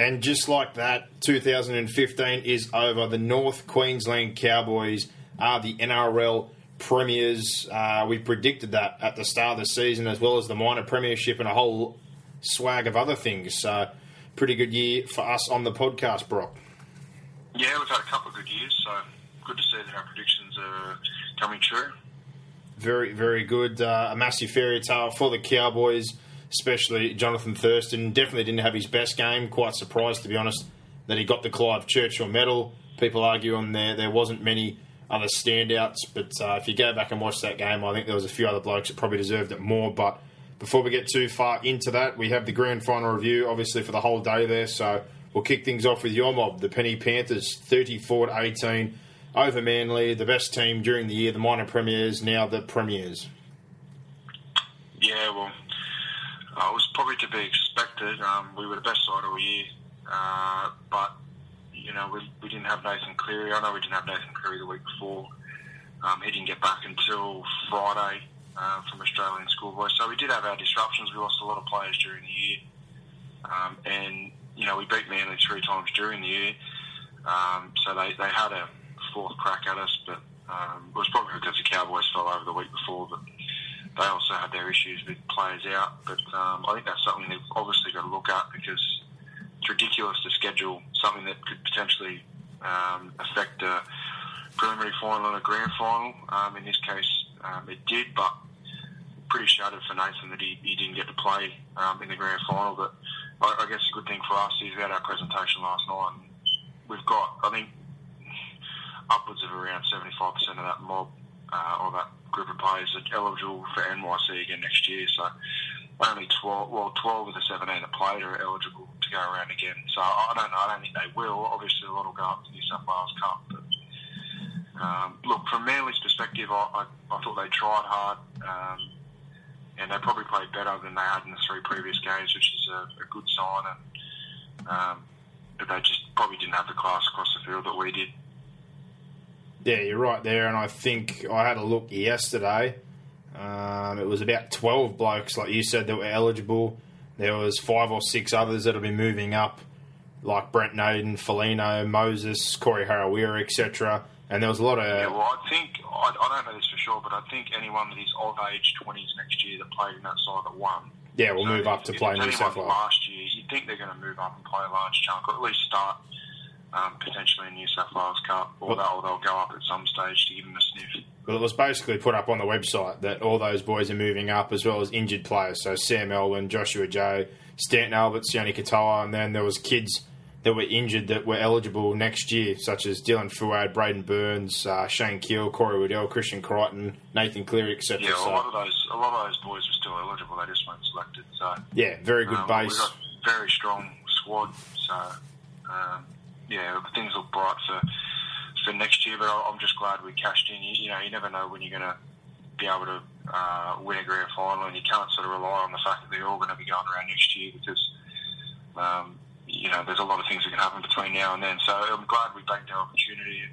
And just like that, 2015 is over. The North Queensland Cowboys are the NRL premiers. Uh, we predicted that at the start of the season, as well as the minor premiership and a whole swag of other things. So, pretty good year for us on the podcast, Brock. Yeah, we've had a couple of good years, so good to see that our predictions are coming true. Very, very good. Uh, a massive fairy tale for the Cowboys, especially Jonathan Thurston. Definitely didn't have his best game. Quite surprised, to be honest, that he got the Clive Churchill medal. People argue on there there wasn't many other standouts, but uh, if you go back and watch that game, I think there was a few other blokes that probably deserved it more. But before we get too far into that, we have the grand final review, obviously for the whole day there. So we'll kick things off with your mob, the Penny Panthers, thirty-four to eighteen over Manly, the best team during the year, the minor premiers, now the premiers. Yeah, well, uh, it was probably to be expected. Um, we were the best side all year, uh, but you know we, we didn't have Nathan Cleary. I know we didn't have Nathan Cleary the week before. Um, he didn't get back until Friday uh, from Australian schoolboy, so we did have our disruptions. We lost a lot of players during the year, um, and you know we beat Manly three times during the year. Um, so they, they had a fourth crack at us, but um, it was probably because the Cowboys fell over the week before. But they also had their issues with players out. But um, I think that's something they've obviously got to look at because it's ridiculous to schedule something that could potentially um, affect a preliminary final and a grand final. Um, in this case, um, it did, but pretty shattered for Nathan that he, he didn't get to play um, in the grand final. But I, I guess a good thing for us is we had our presentation last night. And we've got, I think, upwards of around 75% of that mob uh, or that group of players are eligible for NYC again next year. So only 12, well, 12 of the 17 that played are eligible to go around again. So I don't know. I don't think they will. Obviously, a lot will go up to New South Wales Cup. But, um, look, from Manly's perspective, I, I, I thought they tried hard. Um, and they probably played better than they had in the three previous games, which is a, a good sign. And um, but they just probably didn't have the class across the field that we did. Yeah, you're right there, and I think I had a look yesterday. Um, it was about twelve blokes, like you said, that were eligible. There was five or six others that'll be moving up, like Brent Naden, Felino, Moses, Corey Harawira, etc. And there was a lot of Yeah, well, I think I, I don't know this for sure, but I think anyone that is of age twenties next year that played in that side that won. yeah, we'll So move up to if play New South Wales. Last year, you think they're going to move up and play a large chunk, or at least start um, potentially a New South Wales Cup, or, Well- they'll, or they'll go up at some stage to give them a sniff. Well, it was basically put up on the website that all those boys are moving up, as well as injured players. So Sam Elwin, Joshua Joe, Stanton Albert, Sione Katoa, and then there was kids that were injured that were eligible next year, such as Dylan Fuad, Braden Burns, uh, Shane Keel, Corey Waddell, Christian Crichton, Nathan Cleary, etc. Yeah, a lot of those, a lot of those boys were still eligible. They just weren't selected. So yeah, very good um, base. We've got a very strong squad. So um, yeah, things look bright for for next year. But I'm just glad we cashed in. You, you know, you never know when you're going to be able to uh, win a grand final, and you can't sort of rely on the fact that they're all going to be going around next year because um, you know there's a lot of things that can happen between now and then. So I'm glad we banked our opportunity, and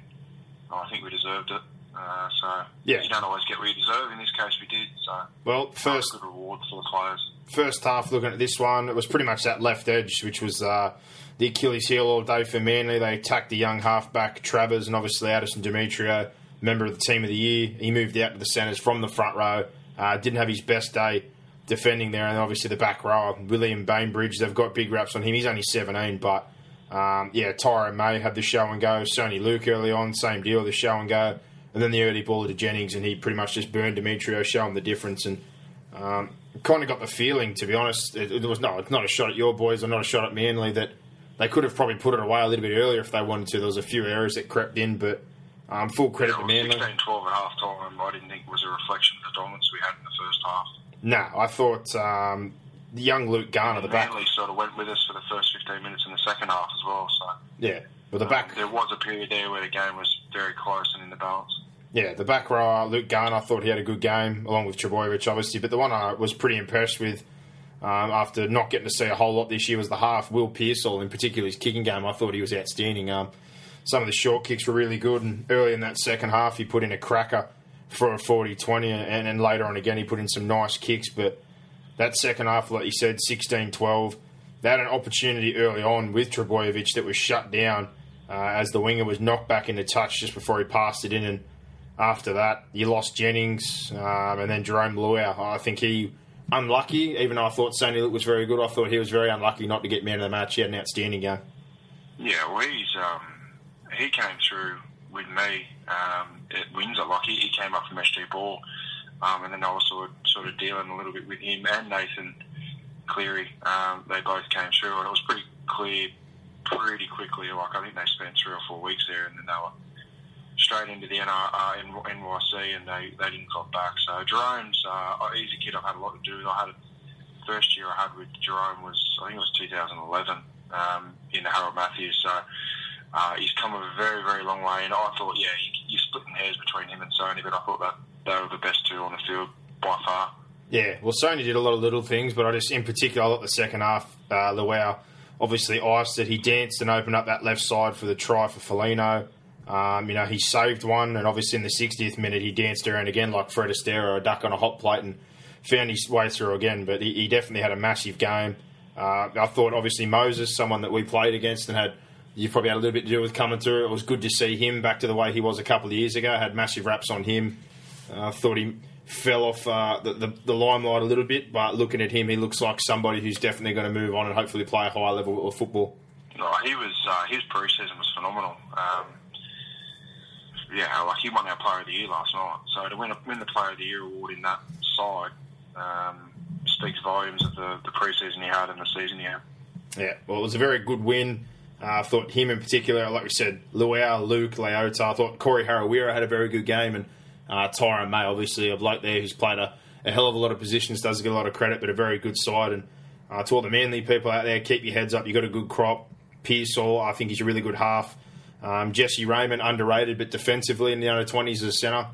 I think we deserved it. Uh, so Yeah. you don't always get what you deserve. In this case, we did. So well, first good reward for the players. first half, looking at this one, it was pretty much that left edge, which was uh, the Achilles heel all day for Manly. They attacked the young halfback Travers and obviously Addison Demetrio, member of the team of the year. He moved out to the centres from the front row. Uh, didn't have his best day defending there, and obviously the back row, William Bainbridge. They've got big raps on him. He's only 17, but Um, yeah, Tyrone May had the show and go. Soni Luke early on, same deal, the show and go. And then the early ball to Jennings, and he pretty much just burned Demetrio, showing the difference. And um, kind of got the feeling, to be honest, it, it, was no, it's not a shot at your boys or not a shot at Manly that they could have probably put it away a little bit earlier if they wanted to. There was a few errors that crept in, but um, full credit yeah, to Manly. 16 12 at half time, I didn't think was a reflection of the dominance we had in the first half. No, I thought um, the young Luke Garner, the back. Manly sort of went with us for the first 15 minutes in the second half as well. So Yeah, but the back. um, there was a period there where the game was very close and in the balance. Yeah, the back row, Luke Garner, I thought he had a good game, along with Trbojevic, obviously. But the one I was pretty impressed with um, after not getting to see a whole lot this year was the half. Will Pearsall, in particular, his kicking game, I thought he was outstanding. Um, some of the short kicks were really good, and early in that second half, he put in a cracker for a 40 20, and then later on again, he put in some nice kicks. But that second half, like you said, 16 12, they had an opportunity early on with Trbojevic that was shut down uh, as the winger was knocked back into touch just before he passed it in. And after that, you lost Jennings um, and then Jerome Luai. I think he unlucky, even though I thought Soni Luke was very good. I thought he was very unlucky not to get man of the match. He had an outstanding game. Yeah, well, he's um, he came through with me um, at Windsor. Like he, he came up from SG Ball, um, and then I was sort of, sort of dealing a little bit with him and Nathan Cleary. Um, they both came through, and it was pretty clear pretty quickly. Like I think they spent three or four weeks there, and then they were straight into the NR, uh, NYC, and they, they didn't come back. So Jerome's uh, he's a kid I've had a lot to do with. I had a first year I had with Jerome was I think it was 2011 um, in Harold Matthews. So uh, he's come a very very long way, and I thought yeah you, you're splitting hairs between him and Soni, but I thought that they were the best two on the field by far. Yeah, well, Soni did a lot of little things, but I just, in particular, I thought the second half, uh, Luai obviously iced it. He danced and opened up that left side for the try for Felino. Um, you know, he saved one, and obviously in the 60th minute, he danced around again like Fred Astaire, or a duck on a hot plate, and found his way through again. But he, he definitely had a massive game. Uh, I thought, obviously, Moses, someone that we played against and had, you probably had a little bit to do with coming through. It was good to see him back to the way he was a couple of years ago. Had massive raps on him. I uh, thought he fell off uh, the, the, the limelight a little bit, but looking at him, he looks like somebody who's definitely going to move on and hopefully play a higher level of football. No, he was uh, his pre-season was phenomenal. Um, yeah, like he won our Player of the Year last night. So to win, a, win the Player of the Year award in that side um, speaks volumes of the, the pre-season he had and the season he had. Yeah, well, it was a very good win. Uh, I thought him in particular, like we said, Luai, Luke, Leota. I thought Corey Harawira had a very good game, and uh, Tyrone May, obviously, a bloke there who's played a, a, hell of a lot of positions, does get a lot of credit, but a very good side. And uh, to all the Manly people out there, keep your heads up. You've got a good crop. Pearsall, I think he's a really good half. Um, Jesse Raymond, underrated, but defensively in the under 20s as a centre,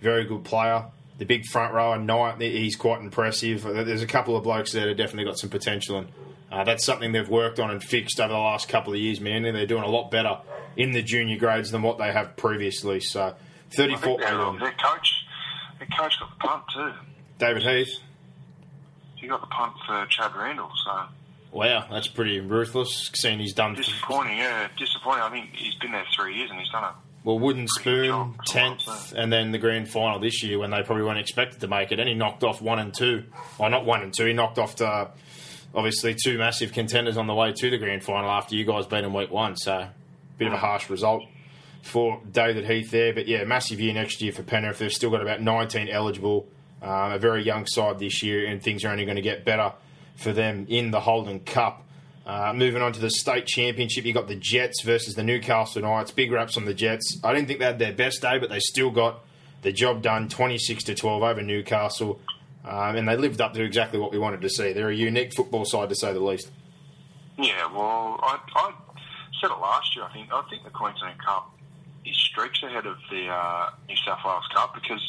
very good player. The big front rower, Knight, he's quite impressive. There's a couple of blokes there that have definitely got some potential, and uh, that's something they've worked on and fixed over the last couple of years, man. And they're doing a lot better in the junior grades than what they have previously. So, 34 their, their coach, their coach got the punt too. David Heath. He got the punt for Chad Randall, so. Wow, that's pretty ruthless. Seeing he's done disappointing, yeah, disappointing. I think he's been there three years and he's done it. Well, Wooden Spoon tenth, and then the grand final this year when they probably weren't expected to make it, and he knocked off one and two, Well, not one and two. He knocked off to, obviously two massive contenders on the way to the grand final after you guys beat him week one. So, bit of a harsh result for David Heath there, but yeah, massive year next year for Penrith. They've still got about 19 eligible, um, a very young side this year, and things are only going to get better for them in the Holden Cup. Uh, moving on to the state championship, you got the Jets versus the Newcastle Knights. Big raps on the Jets. I didn't think they had their best day, but they still got the job done, twenty six to twelve over Newcastle, um, and they lived up to exactly what we wanted to see. They're a unique football side, to say the least. Yeah, well, I, I said it last year. I think I think the Queensland Cup is streaks ahead of the uh, New South Wales Cup because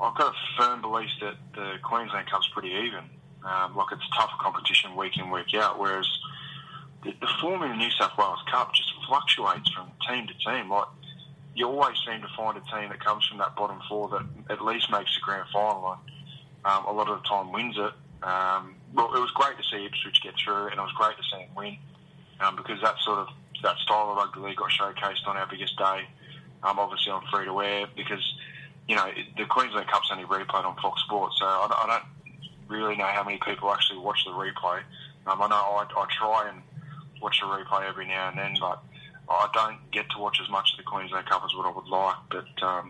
I've got a firm belief that the Queensland Cup's pretty even. Um, like it's tougher competition week in week out, whereas the, the form in the New South Wales Cup just fluctuates from team to team. Like you always seem to find a team that comes from that bottom four that at least makes the grand final and um, a lot of the time wins it. Um, well, it was great to see Ipswich get through, and it was great to see him win um, because that sort of that style of rugby league got showcased on our biggest day. Um, obviously on free to air because you know the Queensland Cup's only replayed on Fox Sports, so I, I don't really know how many people actually watch the replay. Um, I know I, I try and watch the replay every now and then, but I don't get to watch as much of the Queensland Cup as what I would like. But um,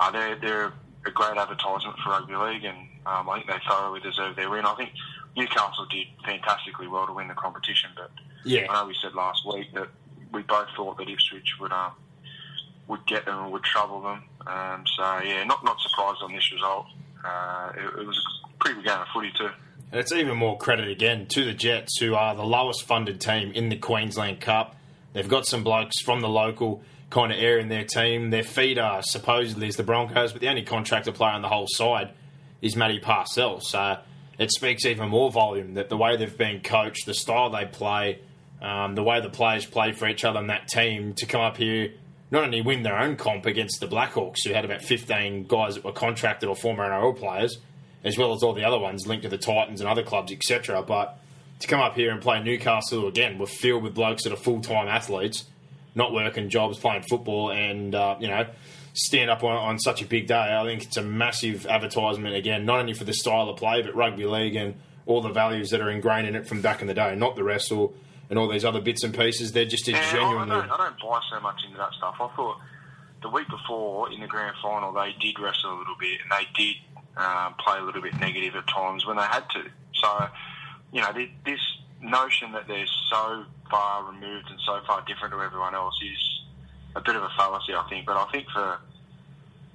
uh, they're they're a great advertisement for rugby league, and um, I think they thoroughly deserve their win. I think Newcastle did fantastically well to win the competition, but Yeah. I know we said last week that we both thought that Ipswich would um, would get them and would trouble them. Um, so yeah, not not surprised on this result. Uh, it, it was a pretty good game of footy too. And it's even more credit again to the Jets, who are the lowest funded team in the Queensland Cup. They've got some blokes from the local kind of area in their team. Their feeder supposedly is the Broncos, but the only contractor player on the whole side is Matty Parcell. So it speaks even more volume that the way they've been coached, the style they play, um, the way the players play for each other in that team to come up here, not only win their own comp against the Blackhawks, who had about 15 guys that were contracted or former NRL players, as well as all the other ones linked to the Titans and other clubs, etc. But to come up here and play Newcastle again, we're filled with blokes that are full time athletes, not working jobs, playing football, and uh, you know, stand up on, on such a big day. I think it's a massive advertisement again, not only for the style of play, but rugby league and all the values that are ingrained in it from back in the day, not the wrestle and all these other bits and pieces. They're just a Yeah, I, I, genuinely. don't, I don't buy so much into that stuff. I thought the week before in the grand final they did wrestle a little bit and they did um, play a little bit negative at times when they had to. So, you know, this notion that they're so far removed and so far different to everyone else is a bit of a fallacy, I think. But I think for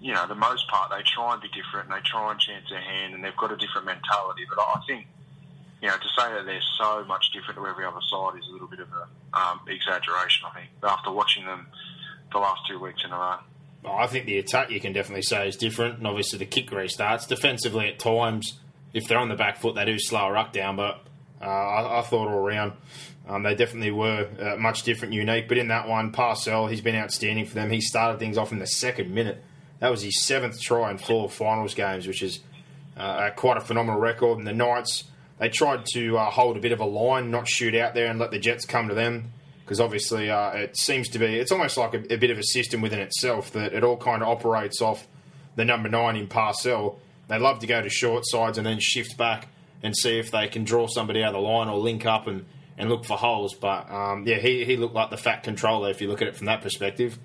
you know the most part, they try and be different and they try and chance their hand and they've got a different mentality. But I think you know, to say that they're so much different to every other side is a little bit of a um, exaggeration. I think after watching them the last two weeks in a row. I think the attack you can definitely say is different, and obviously the kick restarts. Defensively, at times, if they're on the back foot, they do slow a ruck down, but uh, I, I thought all around um, they definitely were uh, much different, unique. But in that one, Parcell, he's been outstanding for them. He started things off in the second minute. That was his seventh try in four finals games, which is uh, quite a phenomenal record. And the Knights, they tried to uh, hold a bit of a line, not shoot out there and let the Jets come to them. Because obviously, uh, it seems to be, it's almost like a, a bit of a system within itself that it all kind of operates off the number nine in Parcell. They love to go to short sides and then shift back and see if they can draw somebody out of the line or link up and, and look for holes. But um, yeah, he, he looked like the fat controller if you look at it from that perspective,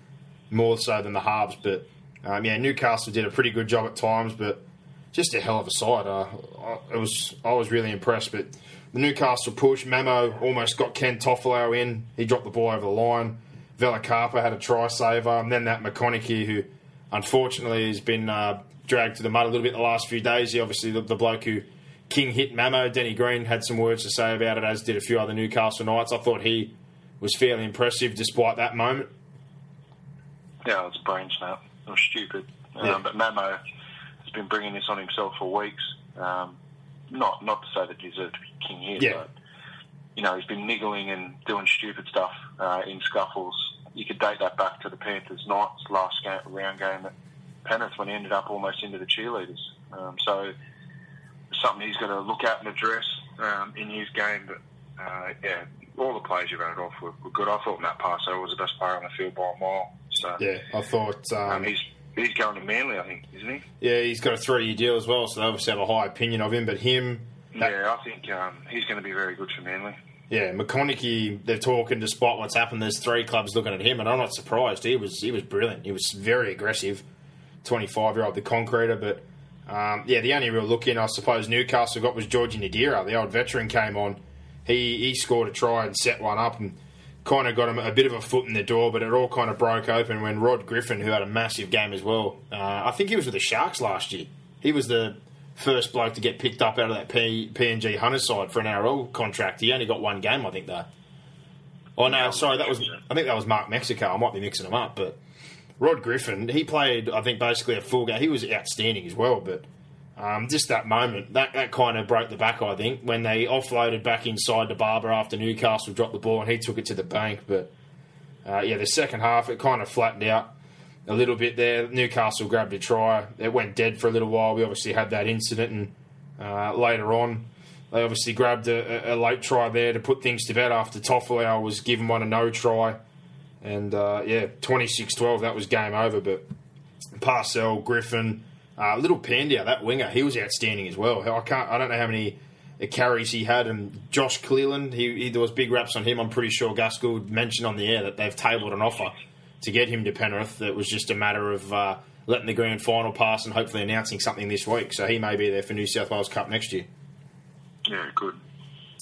more so than the halves. But um, yeah, Newcastle did a pretty good job at times, but just a hell of a side. Uh, I, it was I was really impressed. But the Newcastle push, Mamo almost got Ken Toffolo in. He dropped the ball over the line. Vela Carper had a try saver, and then that McConaughey, who unfortunately has been uh, dragged to the mud a little bit the last few days. He obviously the, the bloke who King hit Mamo, Denny Green had some words to say about it, as did a few other Newcastle Knights. I thought he was fairly impressive despite that moment. Yeah, it was a brain snap. It was stupid. Um, Yeah. But Mamo has been bringing this on himself for weeks. Um, not not to say that he deserved to be king here, Yeah. but you know he's been niggling and doing stupid stuff uh, in scuffles. You could date that back to the Panthers Knights last game, round game at Penrith when he ended up almost into the cheerleaders. Um, so something he's got to look at and address um, in his game. But uh, yeah, all the players you voted off were, were good. I thought Matt Parcell was the best player on the field by a mile. So Yeah, I thought. Um, um, he's he's going to Manly, I think, isn't he? yeah, he's got a three-year deal as well, so they obviously have a high opinion of him. But him, that- yeah, I think um, he's going to be very good for Manly. Yeah, McConaughey. They're talking despite what's happened. There's three clubs looking at him, and I'm not surprised. He was he was brilliant. He was very aggressive. 25 year old, the concreter. But um, yeah, the only real look in I suppose Newcastle got was Georgie Nadira, the old veteran, came on. He he scored a try and set one up and kind of got him a bit of a foot in the door. But it all kind of broke open when Rod Griffin, who had a massive game as well. Uh, I think he was with the Sharks last year. He was the first bloke to get picked up out of that P, PNG Hunters side for an NRL contract. He only got one game, I think, though. Oh no, sorry, that was I think that was Mark Mexico. I might be mixing them up, but Rod Griffin, he played I think basically a full game. He was outstanding as well, but um, just that moment that that kind of broke the back. I think when they offloaded back inside to Barber after Newcastle dropped the ball and he took it to the bank. But uh, yeah, the second half it kind of flattened out a little bit there. Newcastle grabbed a try. It went dead for a little while. We obviously had that incident, and uh, later on, they obviously grabbed a, a, late try there to put things to bed after Toffolo was given one a no try. And uh, yeah, 26 12, that was game over. But Parcell, Griffin, uh, little Pandia, that winger, he was outstanding as well. I can't, I don't know how many carries he had, and Josh Cleland, he, he, there was big raps on him. I'm pretty sure Gould mentioned on the air that they've tabled an offer to get him to Penrith. It was just a matter of uh, letting the grand final pass and hopefully announcing something this week. So he may be there for New South Wales Cup next year. Yeah, good.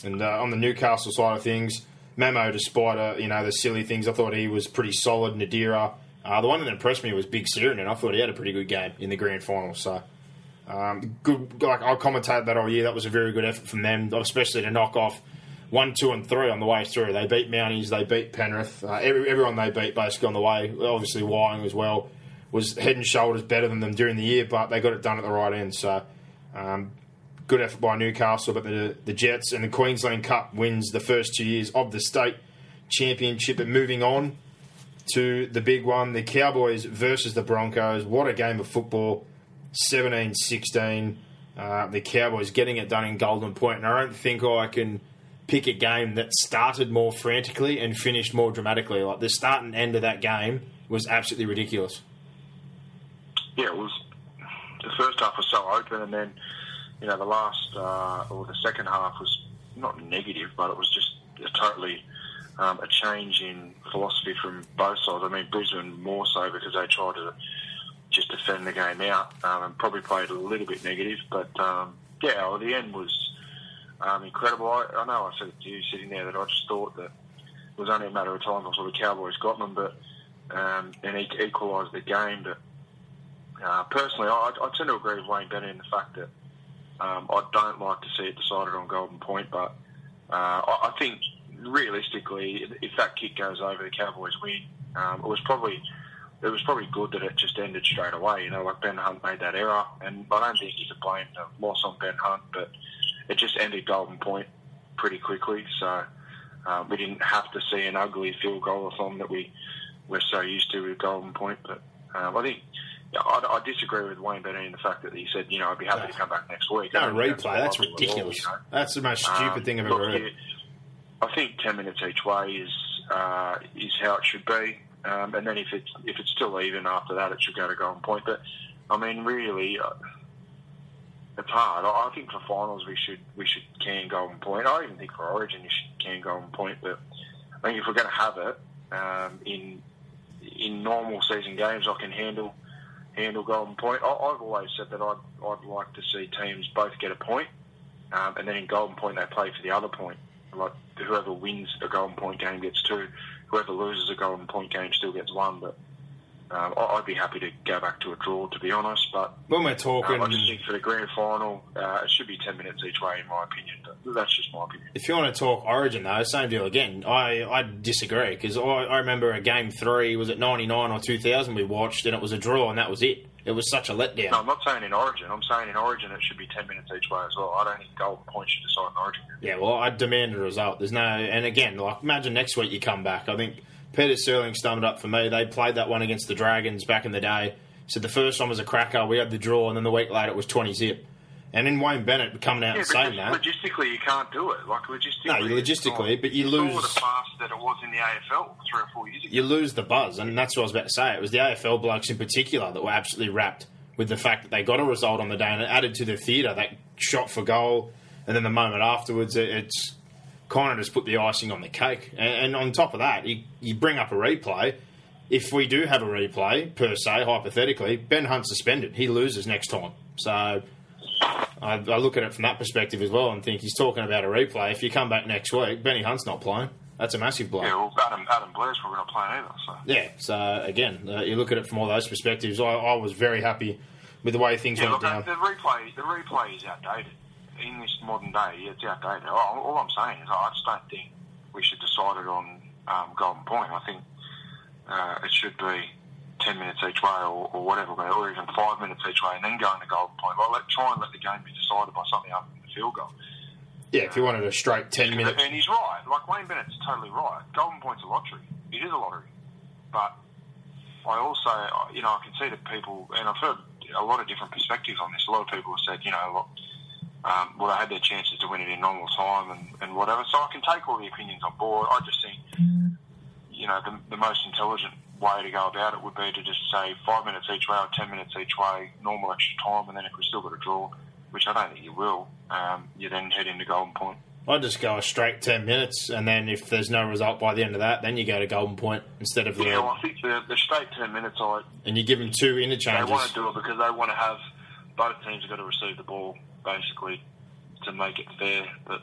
And uh, on the Newcastle side of things, Memo, despite uh, you know the silly things, I thought he was pretty solid. Nadira, uh, the one that impressed me was Big Siren, and I thought he had a pretty good game in the grand final. So. Um, good, like I commentated that all year. That was a very good effort from them, especially to knock off one, two, and three on the way through. They beat Mounties, they beat Penrith, uh, every, everyone they beat basically on the way. Obviously, Wyong as well was head and shoulders better than them during the year, but they got it done at the right end. So, um, good effort by Newcastle. But the, the Jets and the Queensland Cup wins the first two years of the state championship. And moving on to the big one, the Cowboys versus the Broncos. What a game of football! 17 16. Uh, the Cowboys getting it done in Golden Point, and I don't think I can pick a game that started more frantically and finished more dramatically. Like the start and end of that game was absolutely ridiculous. Yeah, it was. The first half was so open, and then you know the last uh, or the second half was not negative, but it was just a totally um, a change in philosophy from both sides. I mean, Brisbane more so because they tried to just defend the game out um, and probably played a little bit negative. But um, yeah, well, the end was um, incredible. I, I know I said to you sitting there that I just thought that it was only a matter of time before the Cowboys got them, but um, and equalised the game. But uh, personally, I, I tend to agree with Wayne Bennett in the fact that um, I don't like to see it decided on Golden Point, but uh, I, I think realistically, if that kick goes over, the Cowboys win. Um, it was probably it was probably good that it just ended straight away. You know, like Ben Hunt made that error, and I don't think you could blame the loss on Ben Hunt, but it just ended Golden Point pretty quickly. So uh, we didn't have to see an ugly field goal-a-thon that we we're so used to with Golden Point. But um, I think I, I, disagree with Wayne Bennett in the fact that he said, you know, I'd be happy to come back next week. No replay. That's, that's ridiculous. All, you know? That's the most stupid um, thing I've ever heard. I think ten minutes each way is uh, is how it should be. Um, and then if it's if it's still even after that, it should go to Golden Point. But I mean, really, uh, it's hard. I, I think for finals we should we should can Golden Point. I even think for Origin you should can Golden Point. But I think if we're going to have it um, in in normal season games, I can handle handle Golden Point. I, I've always said that I'd I'd like to see teams both get a point, um, and then in Golden Point they play for the other point. Like whoever wins a Golden Point game gets two whoever loses a golden point game still gets one. But um, I'd be happy to go back to a draw, to be honest. But when we're talking, um, I just think for the grand final, uh, it should be ten minutes each way, in my opinion. But that's just my opinion. If you want to talk Origin, though, same deal again. I, I disagree because I, I remember a game three was it ninety nine or two thousand we watched, and it was a draw, and that was it. It was such a letdown. No, I'm not saying in Origin. I'm saying in Origin it should be 10 minutes each way as well. I don't think Golden Point should decide in Origin. Yeah, well, I demand a result. There's no, and again, like imagine next week you come back. I think Peter Sterling stummed up for me. They played that one against the Dragons back in the day. So the first one was a cracker. We had the draw, and then the week later it was 20 zip. And then Wayne Bennett coming out yeah, and saying that, logistically you can't do it. Like logistically, no, logistically, but you lose. the fast that it was in the AFL three or four years ago. You lose the buzz, and that's what I was about to say. It was the AFL blokes in particular that were absolutely wrapped with the fact that they got a result on the day, and it added to the theatre. That shot for goal, and then the moment afterwards, it's kind of just put the icing on the cake. And, and on top of that, you, you bring up a replay. If we do have a replay, per se, hypothetically, Ben Hunt suspended. He loses next time. So I, I, look at it from that perspective as well and think he's talking about a replay. If you come back next week, Benny Hunt's not playing. That's a massive blow. Yeah, well, Adam, Adam Blair's probably not playing either. So. Yeah, so again, uh, you look at it from all those perspectives. I, I was very happy with the way things yeah, went look, down. The replay, the replay is outdated in this modern day, it's outdated. All, all I'm saying is I just don't think we should decide it on um, Golden Point. I think uh, it should be 10 minutes each way or, or whatever, or even 5 minutes each way and then go into Golden Point. Like, let, try and let the game be decided by something other than the field goal. Yeah, if you wanted a straight 10 minutes. And he's right. Like, Wayne Bennett's totally right. Golden Point's a lottery. It is a lottery. But I also, you know, I can see that people, and I've heard a lot of different perspectives on this. A lot of people have said, you know, um, well, they had their chances to win it in normal time and, and whatever. So I can take all the opinions on board. I just think, you know, the, the most intelligent way to go about it would be to just say five minutes each way or ten minutes each way, normal extra time, and then if we still got a draw, which I don't think you will, um, you then head into Golden Point. I'd just go a straight 10 minutes, and then if there's no result by the end of that, then you go to Golden Point instead of the. Yeah, well, I think the, the straight 10 minutes, I, and you give them two interchanges. they want to do it because they want to have both teams have got to receive the ball basically to make it fair. But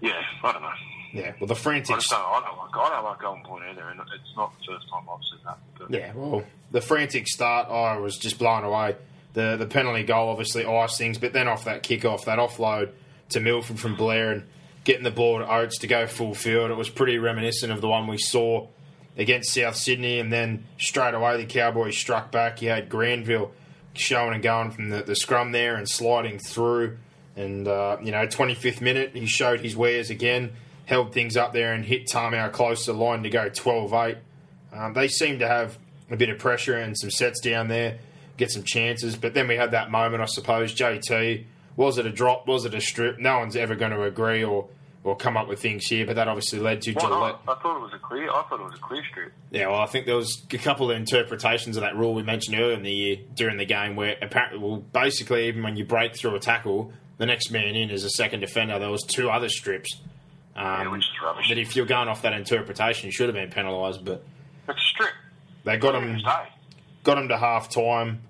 yeah, I don't know. Yeah, well, the I frantic. just don't. I don't like. I don't like Golden Point either, and it's not the first time I've said that. But Yeah, well, the frantic start, I was just blown away. The the penalty goal obviously iced things, but then off that kick off, that offload to Milford from Blair and getting the ball to Oates to go full field, it was pretty reminiscent of the one we saw against South Sydney. And then straight away, the Cowboys struck back. You had Granville showing and going from the, the scrum there and sliding through. And, uh, you know, 25th minute, he showed his wares again, held things up there and hit Tamou close to the line to go 12 8. Um, they seem to have a bit of pressure and some sets down there, get some chances. But then we had that moment, I suppose. JT, was it a drop? Was it a strip? No one's ever going to agree or, or come up with things here, but that obviously led to Why Gillett. not? I thought it was a clear. I thought it was a clear strip. Yeah, well, I think there was a couple of interpretations of that rule we mentioned earlier in the year during the game where apparently, well, basically, even when you break through a tackle, the next man in is a second defender. There was two other strips. Um, Yeah, which is rubbish. That if you're going off that interpretation, you should have been penalised, but It's a strip. they got him got him to half time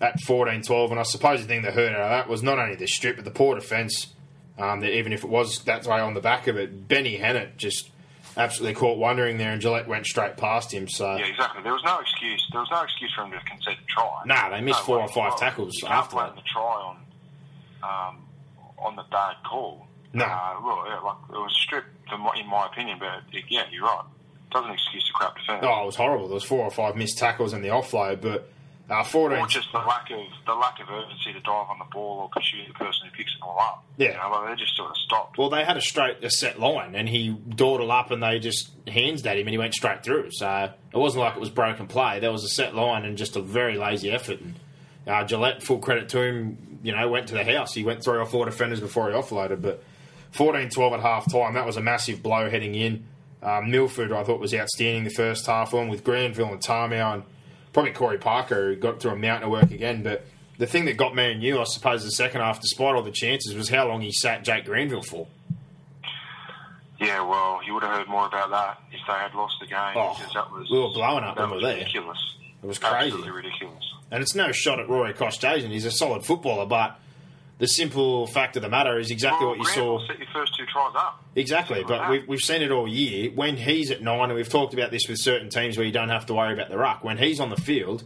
at 14 12. And I suppose the thing that hurt out of that was not only the strip, but the poor defence. Um, that even if it was that way on the back of it, Benny Hennett just absolutely caught wondering there, and Gillett went straight past him. So, Yeah, exactly. There was no excuse. There was no excuse for him to concede a try. Nah, they missed four or five tackles you can't after blame that. the try on um, on the bad call. No. Uh, well, yeah, like, it was a strip, for my, in my opinion, but it, yeah, you're right. It Doesn't excuse the crap defence. oh, it was horrible. There was four or five missed tackles in the offload, but uh, 14 Or just the lack of the lack of urgency to dive on the ball or pursue the person who picks it all up. Yeah. you know, like, they just sort of stopped. Well, they had a straight, a set line, and he dawdled up, and they just hands at him, and he went straight through. So it wasn't like it was broken play. There was a set line and just a very lazy effort. And uh, Gillett, full credit to him, you know, went to the house. He went three or four defenders before he offloaded. But 14-12 at half time, that was a massive blow heading in. Uh, Milford, I thought, was outstanding the first half, on with Granville and Tamou, and probably Corey Parker, who got through a mountain of work again. But the thing that got me and you, I suppose, the second half, despite all the chances, was how long he sat Jake Granville for. Yeah, well, you would have heard more about that if they had lost the game Oh, because that was we were blowing up when we were there. ridiculous. It was crazy. Absolutely ridiculous. And it's no shot at Rory Kostjasyn. He's a solid footballer, but the simple fact of the matter is exactly well, what you saw. set your first two tries up. Exactly, but we've, we've seen it all year. When he's at nine, and we've talked about this with certain teams where you don't have to worry about the ruck. When he's on the field,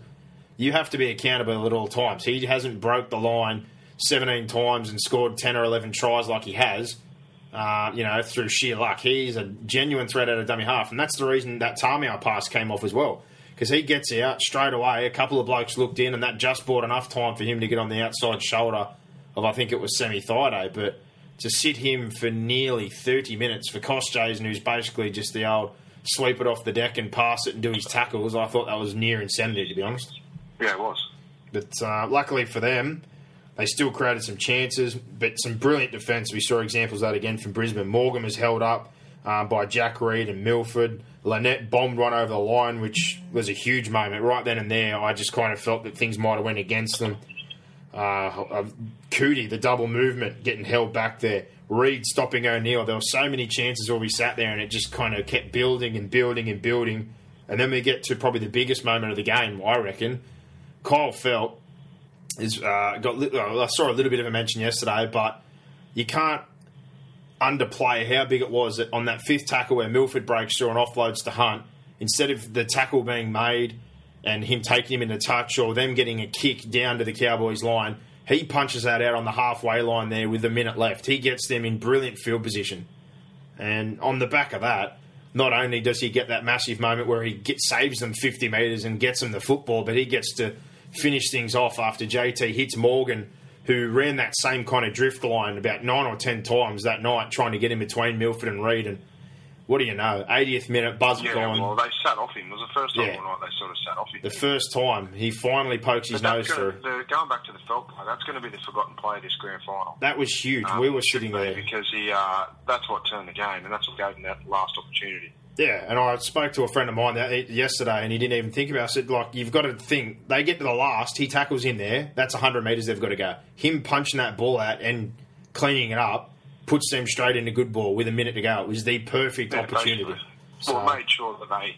you have to be accountable at all times. He hasn't broke the line 17 times and scored 10 or 11 tries like he has, uh, you know, through sheer luck. He's a genuine threat out of dummy half, and that's the reason that Tamou pass came off as well. Because he gets out straight away. A couple of blokes looked in, and that just bought enough time for him to get on the outside shoulder of I think it was Semi Thaiday, but to sit him for nearly 30 minutes for Kostjasyn, who's basically just the old sweep it off the deck and pass it and do his tackles, I thought that was near insanity, to be honest. Yeah, it was. But uh, luckily for them, they still created some chances, but some brilliant defence. We saw examples of that again from Brisbane. Morgan was held up um, by Jack Reed and Milford. Linnett bombed one over the line, which was a huge moment. Right then and there, I just kind of felt that things might have went against them. Uh, uh, Cootie, the double movement, getting held back there. Reed stopping O'Neill. There were so many chances where we sat there and it just kind of kept building and building and building. And then we get to probably the biggest moment of the game, I reckon. Kyle Feldt is uh, got. I saw a little bit of a mention yesterday, but you can't underplay how big it was that on that fifth tackle where Milford breaks through and offloads to Hunt. Instead of the tackle being made and him taking him into touch or them getting a kick down to the Cowboys line, he punches that out on the halfway line there with a minute left. He gets them in brilliant field position. And on the back of that, not only does he get that massive moment where he get, saves them 50 metres and gets them the football, but he gets to finish things off after JT hits Morgan, who ran that same kind of drift line about nine or ten times that night, trying to get in between Milford and Reed. And what do you know? 80th minute, buzzer Yeah, gone. well, they sat off him. It was the first time Yeah. all night they sort of sat off him. the first time he finally pokes his nose through. gonna, the, going back to the Feldt play, that's going to be the forgotten play this grand final. That was huge. Um, we were sitting there. because he uh, that's what turned the game, and that's what gave him that last opportunity. Yeah, and I spoke to a friend of mine that, yesterday, and he didn't even think about. it. I said, like, you've got to think. They get to the last, he tackles in there. That's hundred meters they've got to go. Him punching that ball out and cleaning it up puts them straight into good ball with a minute to go. It was the perfect Yeah, opportunity. So- Well, made sure that they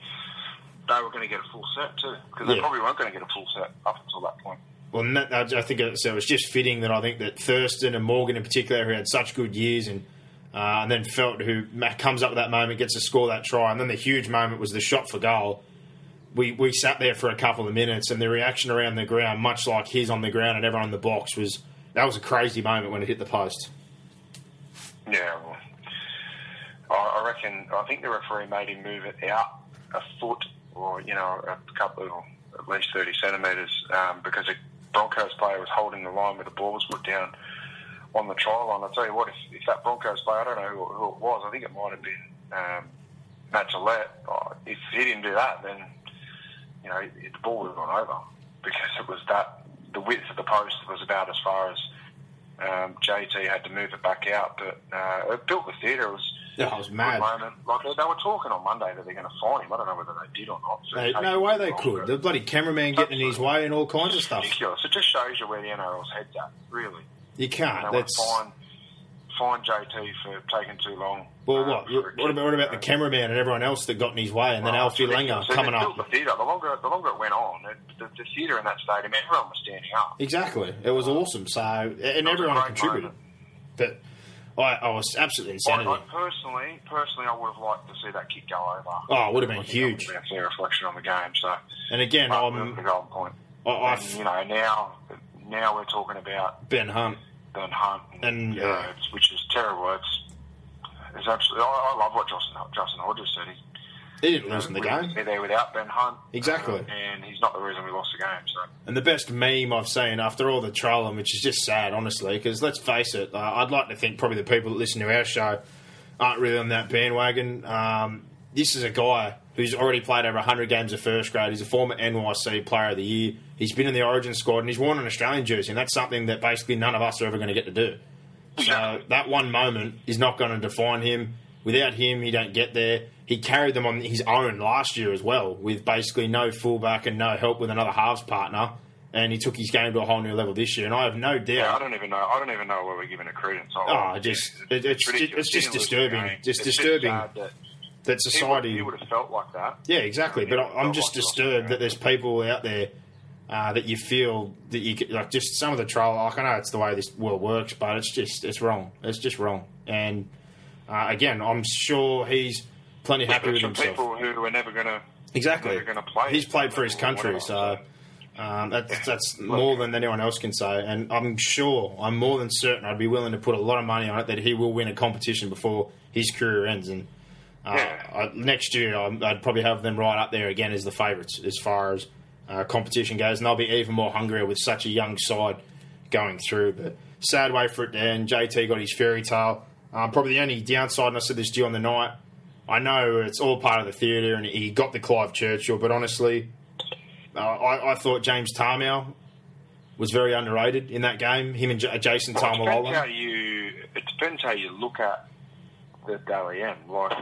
they were going to get a full set too, because they Yeah. probably weren't going to get a full set up until that point. Well, and that, I think it, so it was just fitting that I think that Thurston and Morgan in particular, who had such good years, and uh, and then Feldt, who comes up with that moment, gets to score that try, and then the huge moment was the shot for goal. We we sat there for a couple of minutes, and the reaction around the ground, much like his on the ground and everyone in the box, was that was a crazy moment when it hit the post. Yeah, well, I, reckon. I think the referee made him move it out a foot, or you know, a couple of at least thirty centimetres, um, because a Broncos player was holding the line where the ball was put down on the try line. I tell you what, if, if that Broncos player, I don't know who, who it was. I think it might have been um, Matt Gillett. Oh, if he didn't do that, then you know the ball would have gone over because it was that the width of the post was about as far as um, JT had to move it back out. But uh, it built the theatre. It was Yeah, it was mad. moment. Like they, they were talking on Monday that they're going to fine him. I don't know whether they did or not. So They, no way they could. The bloody cameraman getting in his way and all kinds of stuff. ridiculous. It just shows you where the NRL's head's at. Really, You you can't. know, That's fine, fine JT for taking too long. well, um, what? What about, what about the cameraman and everyone else that got in his way, and then Alfie. Langer It- coming up? The theatre. The longer, the longer it went on, it, the, the theatre in that stadium, everyone was standing up. Exactly. It was awesome. So, and It was a everyone contributed. moment. But I, I was absolutely I, insanity. I personally, personally, I would have liked to see that kick go over. Oh, it would have been I huge. would have been a reflection on the game. So, And again, I'm the golden point. I, I, And, you know, now, now we're talking about Ben Hunt. Ben Hunt, And, know, uh, it's, which is terrible. It's, it's absolutely. I, I love what Justin Justin Hodges said. He, He didn't lose in the game. be there without Ben Hunt. Exactly. And he's not the reason we lost the game. So And the best meme I've seen after all the trolling, which is just sad, honestly, because let's face it, uh, I'd like to think probably the people that listen to our show aren't really on that bandwagon. Um, this is a guy who's already played over 100 games of first grade. He's a former NYC Player of the Year. He's been in the Origin squad and he's worn an Australian jersey, and that's something that basically none of us are ever going to get to do. So that one moment is not going to define him. Without him, he don't get there. He carried them on his own last year as well, with basically no fullback and no help with another halves partner. And he took his game to a whole new level this year. And I have no doubt. yeah, I don't even know. I don't even know where we're giving it credence. Oh, just it, it's ridiculous. it's just Didn't lose the disturbing. game. Just It's disturbing sad that that he would- society. He would have felt like that. Yeah, exactly. But I- I'm just like he lost the disturbed that there's people out there uh, that you feel that you could, like just some of the troll. Like I know it's the way this world works, but it's just it's wrong. It's just wrong. And uh, again, I'm sure he's plenty happy with himself. people who are never going to. Exactly. never gonna play He's played for his country, so um, that's that's more than anyone else can say. And I'm sure, I'm more than certain, I'd be willing to put a lot of money on it that he will win a competition before his career ends. And uh, Yeah. I, next year, I'm- I'd probably have them right up there again as the favourites as far as uh, competition goes, and they'll be even more hungrier with such a young side going through. But sad way for it to end. JT got his fairy tale. Um, probably the only downside, and I said this to you on the night. I know it's all part of the theatre, and he got the Clive Churchill, but honestly, uh, I, I thought James Tamou was very underrated in that game. Him and J- Jason Well, it depends how you. It depends how you look at the Dally M. Like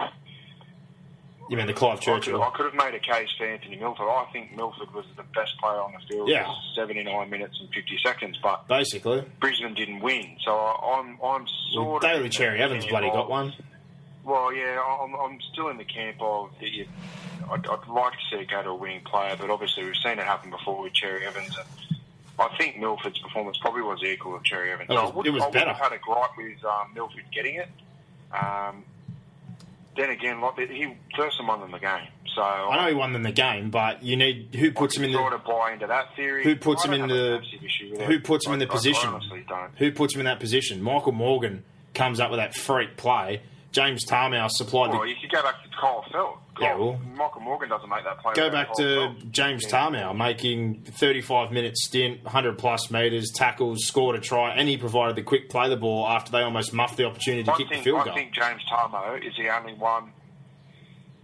You mean the Clive I could, Churchill? I could have made a case for Anthony Milford. I think Milford was the best player on the field Yeah. for 79 minutes and 50 seconds, but Basically, Brisbane didn't win. So I- I'm I'm sort of Daly in Cherry Evans bloody of- got one. Well, yeah, I'm, I'm still in the camp of that. You, I'd, I'd like to see it go to a winning player, but obviously we've seen it happen before with Cherry Evans. And I think Milford's performance probably was equal to Cherry Evans. It So was- I would, it was I would better. have had a gripe with um, Milford getting it. Um, then again, like he Thurston won them the game, so I know he won them the game, but you need who puts him in the of buy into that theory. who puts him in the massive issue with it. who puts him in the I- position? Who puts him in that position? Michael Morgan comes up with that freak play. James Tamou supplied Well, the you could go back to Kyle Feldt. Yeah, well- Michael Morgan doesn't make that play. Go back to Feldt. James Yeah. Tamou making 35 minute stint, 100 plus metres, tackles, scored a try, and he provided the quick play the ball after they almost muffed the opportunity to I kick think, the field I goal. I think James Tarmow is the only one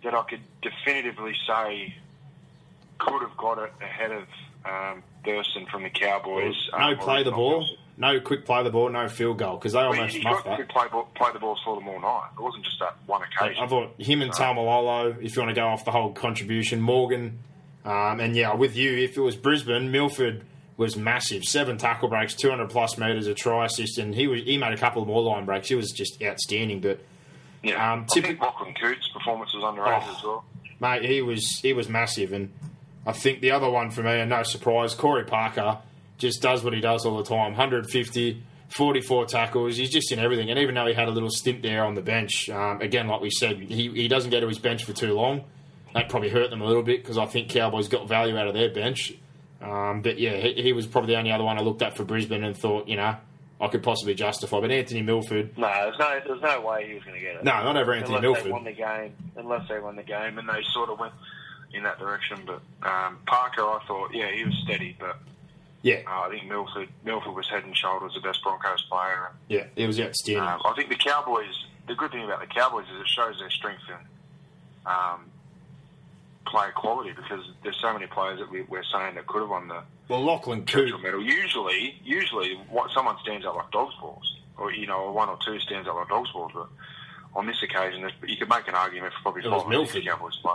that I could definitively say could have got it ahead of um, Thurston from the Cowboys. no um, play the ball, no quick play the ball, no field goal because they Well, almost he muffed got that. to play, ball, play the balls for them all night. It wasn't just that one occasion. I thought him and Tamalolo, if you want to go off the whole contribution, Morgan, um, and yeah, with you, if it was Brisbane, Milford was massive. Seven tackle breaks, 200 plus metres, a try assist, and he was he made a couple of more line breaks. He was just outstanding. But yeah. um, I think Lachlan Coote's performance was underrated Oh. as well. mate, he was he was massive. And I think the other one for me, and no surprise, Corey Parker just does what he does all the time. 150, 44 tackles. He's just in everything. And even though he had a little stint there on the bench, um, again, like we said, he, he doesn't go to his bench for too long. That probably hurt them a little bit because I think Cowboys got value out of their bench. Um, but yeah, he, he was probably the only other one I looked at for Brisbane and thought, you know, I could possibly justify. But Anthony Milford, No, there's no, there's no way he was going to get it. no, not over Anthony unless Milford. they won the game. Unless they won the game, and they sort of went in that direction. But um, Parker, I thought, yeah, he was steady, but Yeah, uh, I think Milford, Milford was head and shoulders the best Broncos player. yeah, it was outstanding. Um, I think the Cowboys. The good thing about the Cowboys is it shows their strength in um, player quality because there's so many players that we, we're saying that could have won the well, Lachlan Churchill medal. Usually, usually, what someone stands out like dog's balls, or you know, one or two stands out like dog's balls. But on this occasion, you could make an argument for probably It was five Milford.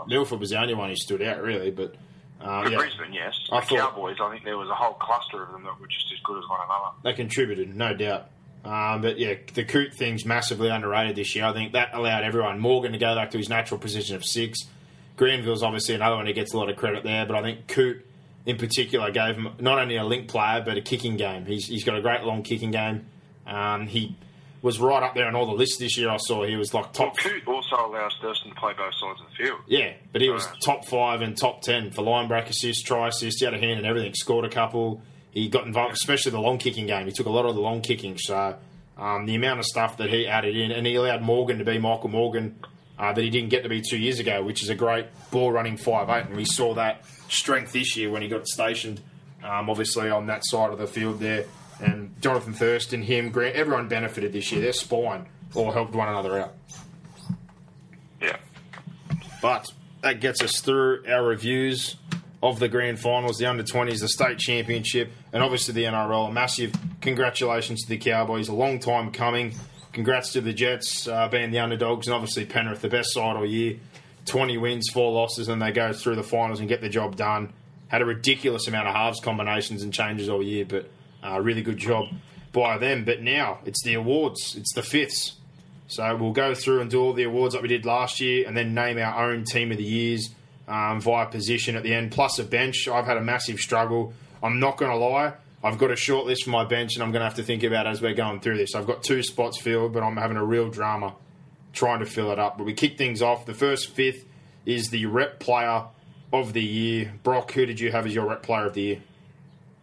Milford was the only one who stood out, really. But uh, yeah, Brisbane, yes. I the thought- Cowboys, I think there was a whole cluster of them that were just as good as one another. they contributed, no doubt. Um, but yeah, the Coote thing's massively underrated this year. I think that allowed everyone, Morgan, to go back to his natural position of six. Granville's obviously another one who gets a lot of credit there, but I think Coote in particular gave him not only a link player but a kicking game. He's, he's got a great long kicking game. Um, he was right up there on all the lists this year. I saw he was like Well, top. Coote also allows Thurston to play both sides of the field. Yeah, but he was Right. top five and top ten for line break assists, try assists. He had a hand in everything. Scored a couple. He got involved, especially the long kicking game. He took a lot of the long kicking. So um, the amount of stuff that he added in, and he allowed Morgan to be Michael Morgan uh, that he didn't get to be two years ago, which is a great ball running five eight. And we saw that strength this year when he got stationed, um, obviously on that side of the field there. And Jonathan Thurston, him, Grant, everyone benefited this year. Their spine all helped one another out. Yeah. But that gets us through our reviews of the grand finals, the under 20s, the state championship, and obviously the NRL. A massive congratulations to the Cowboys. A long time coming. Congrats to the Jets uh, being the underdogs, and obviously Penrith, the best side all year. 20 wins, four losses, and they go through the finals and get the job done. Had a ridiculous amount of halves combinations and changes all year, but uh, really good job by them. But now it's the awards, it's the fifths. So we'll go through and do all the awards that we did last year, and then name our own team of the years um, via position at the end, plus a bench. I've had a massive struggle. I'm not going to lie. I've got a short list for my bench, and I'm going to have to think about as we're going through this. I've got two spots filled, but I'm having a real drama trying to fill it up. But we kick things off. The first fifth is the rep player of the year. Brock, who did you have as your rep player of the year?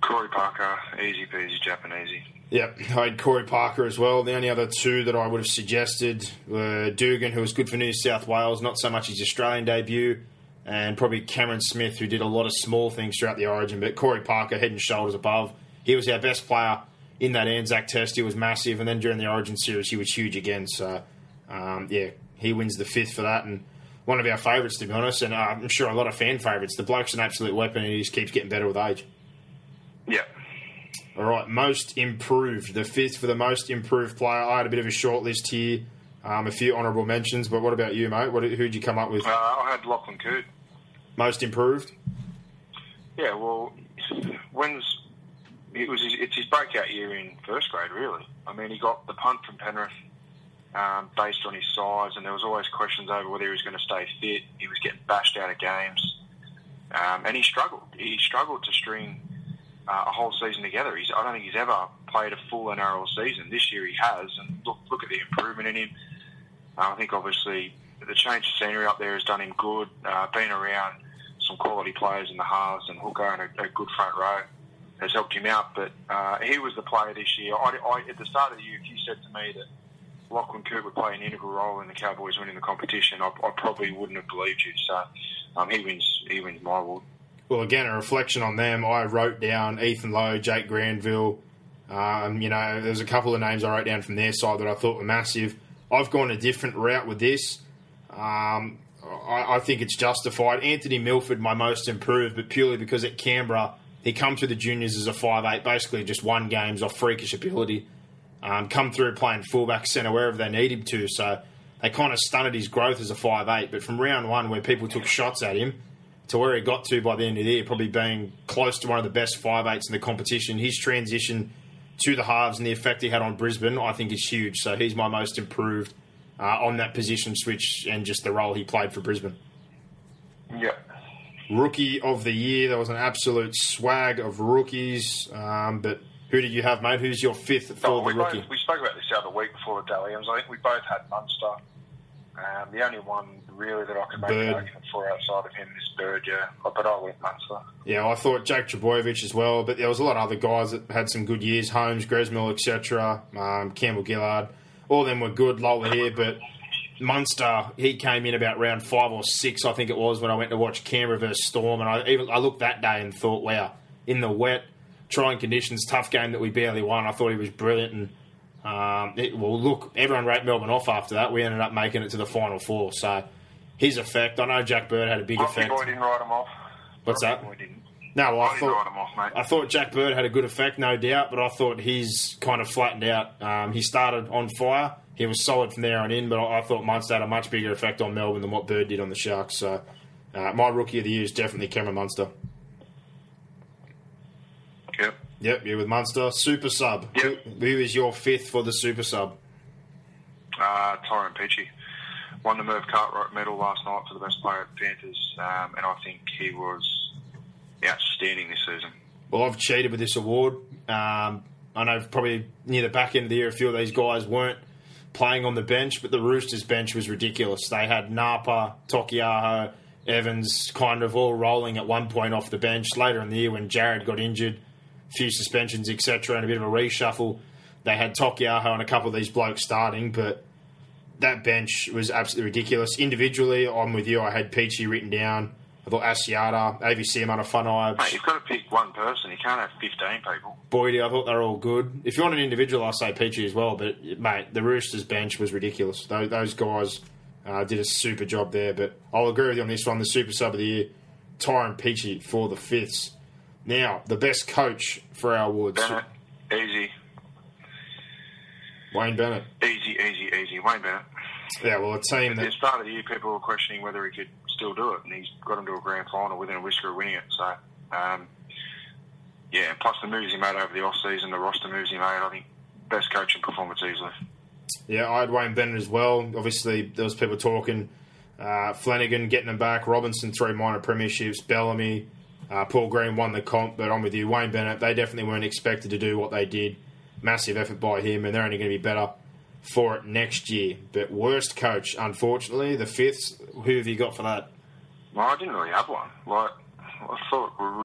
Corey Parker, easy peasy Japanesey. Yep, I had Corey Parker as well. The only other two that I would have suggested were Dugan, who was good for New South Wales, not so much his Australian debut, and probably Cameron Smith, who did a lot of small things throughout the origin. But Corey Parker, head and shoulders above. He was our best player in that Anzac test. He was massive, and then during the origin series, he was huge again. So, um, yeah, he wins the fifth for that, and one of our favourites, to be honest, and uh, I'm sure a lot of fan favourites. The bloke's an absolute weapon, and he just keeps getting better with age. All right, most improved. The fifth for the most improved player. I had a bit of a short list here, um, a few honourable mentions. But what about you, mate? What who'd you come up with? Uh, I had Lachlan Coote. Most improved. Yeah, well, when's it was his, it's his breakout year in first grade, really. I mean, he got the punt from Penrith um, based on his size, and there was always questions over whether he was going to stay fit. He was getting bashed out of games, um, and he struggled. He struggled to string uh, a whole season together. He's, I don't think he's ever played a full NRL season. This year he has, and look look at the improvement in him. Uh, I think obviously the change of scenery up there has done him good. Uh, being around some quality players in the halves and hooker and a, a good front row has helped him out. But uh, he was the player this year. I, I, at the start of the year, if you said to me that Lachlan Coote would play an integral role in the Cowboys winning the competition, I, I probably wouldn't have believed you. So um, he wins. He wins my award. Well, again, a reflection on them. I wrote down Ethan Lowe, Jake Granville. Um, you know, there's a couple of names I wrote down from their side that I thought were massive. I've gone a different route with this. Um, I, I think it's justified. Anthony Milford, my most improved, but purely because at Canberra He come through the juniors as a five eight, basically just won games off freakish ability. Um, come through playing fullback, centre, wherever they need him to. So they kind of stunted his growth as a five eight. But from round one, where people took shots at him, to where he got to by the end of the year, probably being close to one of the best five eights in the competition. His transition to the halves and the effect he had on Brisbane, I think, is huge. So he's my most improved uh, on that position switch and just the role he played for Brisbane. Yeah. Rookie of the year, there was an absolute swag of rookies. Um, but who did you have, mate? Who's your fifth for Oh, the rookie? both, we spoke about this the other week before the Dally Ms. I think we both had Munster. Um, the only one really that I could make Bird. an argument for outside of him is Bird, yeah. But I went Munster. Yeah, I thought Jake Trbojevic as well, but there was a lot of other guys that had some good years. Holmes, Gresmill, etc. Um, Campbell Gillard, all of them were good. Lola here, but Munster, he came in about round five or six, I think it was, when I went to watch Canberra versus Storm, and I even I looked that day and thought, wow, in the wet, trying conditions, tough game that we barely won. I thought he was brilliant, and um, it, well, look, everyone wrote Melbourne off after that. We ended up making it to the final four, so his effect. I know Jack Bird had a big I effect. I didn't write him off. What's I that? No, well, I I thought off. I thought Jack Bird had a good effect, no doubt, but I thought he's kind of flattened out. Um, he started on fire. He was solid from there on in, but I, I thought Munster had a much bigger effect on Melbourne than what Bird did on the Sharks. So uh, my rookie of the year is definitely Cameron Munster. Yep. You're with Munster. Super sub. Yep. Who, is your fifth for the super sub? Uh, Tyrone Peachey won the Merv Cartwright medal last night for the best player at Panthers, um, and I think he was outstanding this season. Well, I've cheated with this award. Um, I know probably near the back end of the year, a few of these guys weren't playing on the bench, but the Roosters bench was ridiculous. They had Napa, Taukeiaho, Evans kind of all rolling at one point off the bench. Later in the year, when Jared got injured, few suspensions, etc., and a bit of a reshuffle, they had Taukeiaho and a couple of these blokes starting, but that bench was absolutely ridiculous. Individually, I'm with you. I had Peachey written down. I thought Asiata, AVC amount of fun eye. Mate, you've got to pick one person. You can't have 15 people. Boydie, I thought they were all good. If you want an individual, I say Peachey as well. But mate, the Roosters bench was ridiculous. Those, those guys uh, did a super job there. But I'll agree with you on this one. The super sub of the year, Tyrone Peachey for the fifths. Now, the best coach for our awards, Bennett, easy, Wayne Bennett. easy, easy, easy. Wayne Bennett. Yeah, well, a team At that the start of the year, people were questioning whether he could still do it, and he's got him to a grand final within a whisker of winning it. So, um, yeah, and plus the moves he made over the off season, the roster moves he made, I think best coaching performance easily. Yeah, I had Wayne Bennett as well. Obviously, there was people talking uh, Flanagan getting him back, Robinson three minor premierships, Bellamy, uh, Paul Green won the comp. But I'm with you, Wayne Bennett. They definitely weren't expected to do what they did. Massive effort by him, and they're only going to be better for it next year. But worst coach, unfortunately, the fifth. Who have you got for that? Well, I didn't really have one. Like, I thought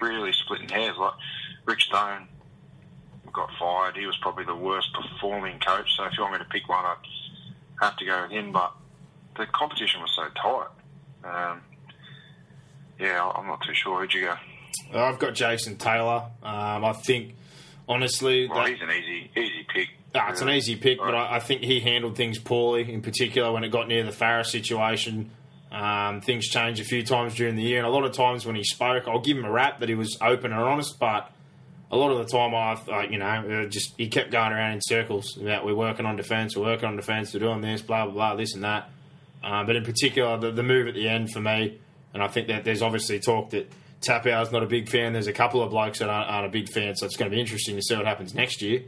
Really splitting hairs. Like Rick Stone got fired. He was probably the worst performing coach. So if you want me to pick one, I'd have to go with him. But the competition was so tight. Um, yeah, I'm not too sure. Who'd you go? I've got Jason Taylor. Um, I think, honestly, Well, that- he's an easy, easy pick. Ah, it's an easy pick, but I, I think he handled things poorly, in particular when it got near the Farah situation. Um, things changed a few times during the year, and a lot of times when he spoke, I'll give him a rap that he was open and honest, but a lot of the time, I, I you know, uh, just he kept going around in circles about we're working on defence, we're working on defence, we're doing this, blah blah blah, this and that. Um, but in particular, the, the move at the end for me, and I think that there's obviously talk that Tapau's not a big fan. There's a couple of blokes that aren't, aren't a big fan, so it's going to be interesting to see what happens next year.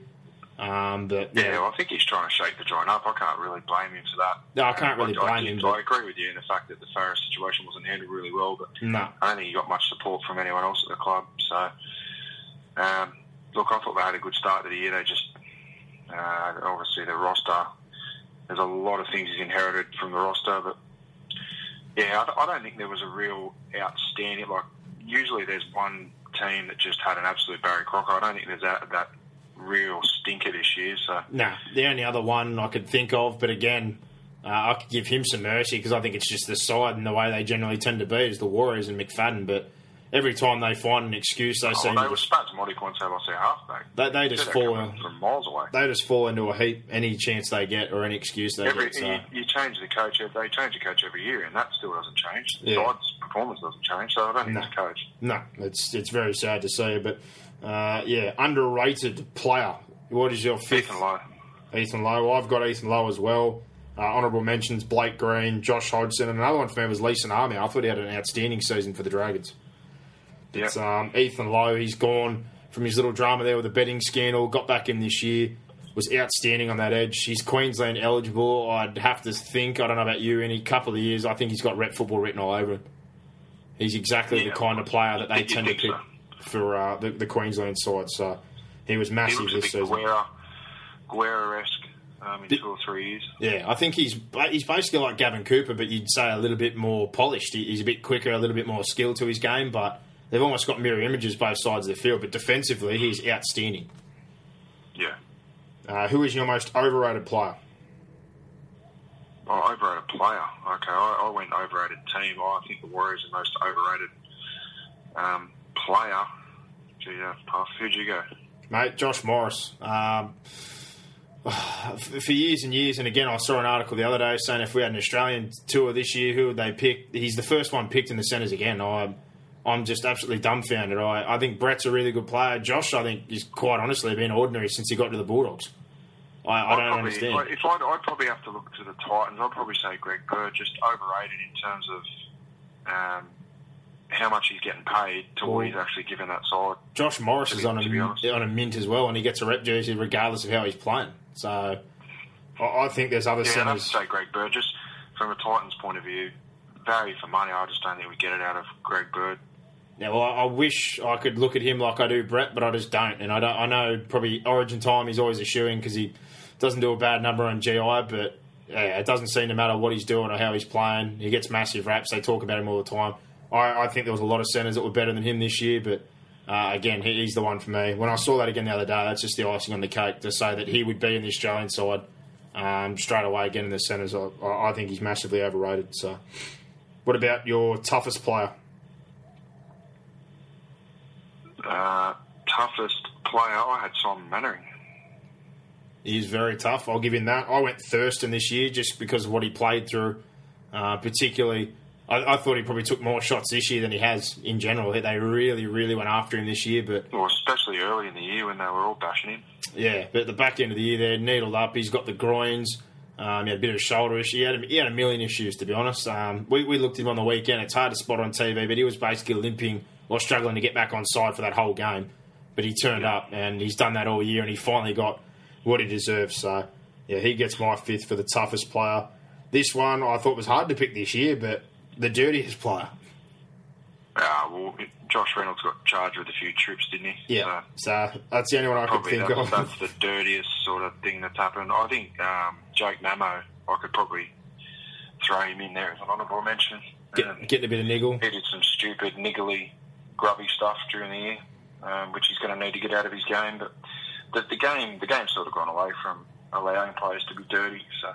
Um, but Yeah, well, I think he's trying to shake the joint up. I can't really blame him for that. No, I can't really I, blame I, him, I agree with you in the fact that the Farah situation wasn't handled really well, but no. I don't think he got much support from anyone else at the club. So, um, look, I thought they had a good start to the year. They just, uh, obviously, the roster, there's a lot of things he's inherited from the roster, but Yeah, I, don't- I don't think there was a real outstanding. Like usually, there's one team that just had an absolute Barry Crocker. I don't think there's that that real stinker this year. So Nah, the only other one I could think of, but again, uh, I could give him some mercy because I think it's just the side and the way they generally tend to be is the Warriors and McFadden. But every time they find an excuse, they oh, seem they were spasmodic once they lost their halfback. they, they just fall from miles away. they just fall into a heap any chance they get or any excuse they Every, get. So. you, you change the coach. They change the coach every year, and that still doesn't change. The Yeah. side's performance doesn't change. So I don't think No. it's coach. No, it's it's very sad to see, but uh, yeah, underrated player. What is your fifth? Ethan Lowe. Ethan Lowe. I've got Ethan Lowe as well. Uh, honourable mentions: Blake Green, Josh Hodgson, and another one for me was Leeson Army. I thought he had an outstanding season for the Dragons. Yeah. It's um, Ethan Lowe. He's gone from his little drama there with the betting scandal. Got back in this year. Was outstanding on that edge. He's Queensland eligible. I'd have to think. I don't know about you. In a couple of years, I think he's got rep football written all over him. He's exactly the kind of player that they tend to pick so. For uh, the, the Queensland side. So he was He massive a this season. Guerra, Guerra-esque um, in Did- two or three years. Yeah, I think he's he's basically like Gavin Cooper, but you'd say a little bit more polished. He- He's a bit quicker, a little bit more skill to his game, but they've almost got mirror images both sides of the field. But defensively, he's outstanding. Yeah. Uh, who is your most overrated player? Oh, overrated player. Okay, I, I went overrated team. I think the Warriors are the most overrated um, player. Yeah. Who'd you go? Mate, Josh Morris. Um, for years and years, and again, I saw an article the other day saying if we had an Australian tour this year, who would they pick? He's the first one picked in the centres again. I, I'm just absolutely dumbfounded. I, I think Brett's a really good player. Josh, I think, is quite honestly been ordinary since he got to the Bulldogs. I, I don't probably, understand. If I'd, I'd probably have to look to the Titans. I'd probably say Greg Bird, just overrated in terms of um, how much he's getting paid to what he's actually given that side. Josh Morris is be- on a on a mint as well, and he gets a rep jersey regardless of how he's playing. So I, I think there's other Yeah, I'd centres. say Greg. Just from a Titans point of view, value for money, I just don't think we get it out of Greg Bird. Yeah, well, I, I wish I could look at him like I do Brett, but I just don't. And I don't. I know probably Origin time he's always a shoe because he doesn't do a bad number on GI, but yeah, it doesn't seem to matter what he's doing or how he's playing. He gets massive raps. They talk about him all the time. I, I think there was a lot of centres that were better than him this year, but uh, again, he, he's the one for me. When I saw that again the other day, that's just the icing on the cake to say that he would be in the Australian side um, straight away again in the centres. I, I I think he's massively overrated. So, what about your toughest player? Uh, toughest player, I had Simon Mannering. He's very tough. I'll give him that. I went Thurston this year just because of what he played through. Uh, particularly, I, I thought he probably took more shots this year than he has in general. They really, really went after him this year. But Well, especially early in the year when they were all bashing him. yeah, but at the back end of the year, they're needled up. He's got the groins. Um, he had a bit of a shoulder issue. He had a, he had a million issues, to be honest. Um, we, we looked at him on the weekend. It's hard to spot on TV, but he was basically limping or struggling to get back on side for that whole game. But he turned up, and he's done that all year, and he finally got what he deserves. So, yeah, he gets my fifth for the toughest player. This one I thought was hard to pick this year, but the dirtiest player. Uh, well, Josh Reynolds got charged with a few trips, didn't he? Yeah, so that's the only one I So could think that's, of. that's the dirtiest sort of thing that's happened. I think um, Jake Mamo, I could probably throw him in there as an honourable mention. Um, Get, getting a bit of niggle. he did some stupid, niggly, grubby stuff during the year, um, which he's going to need to get out of his game. But the, the game, the game's sort of gone away from allowing players to be dirty. So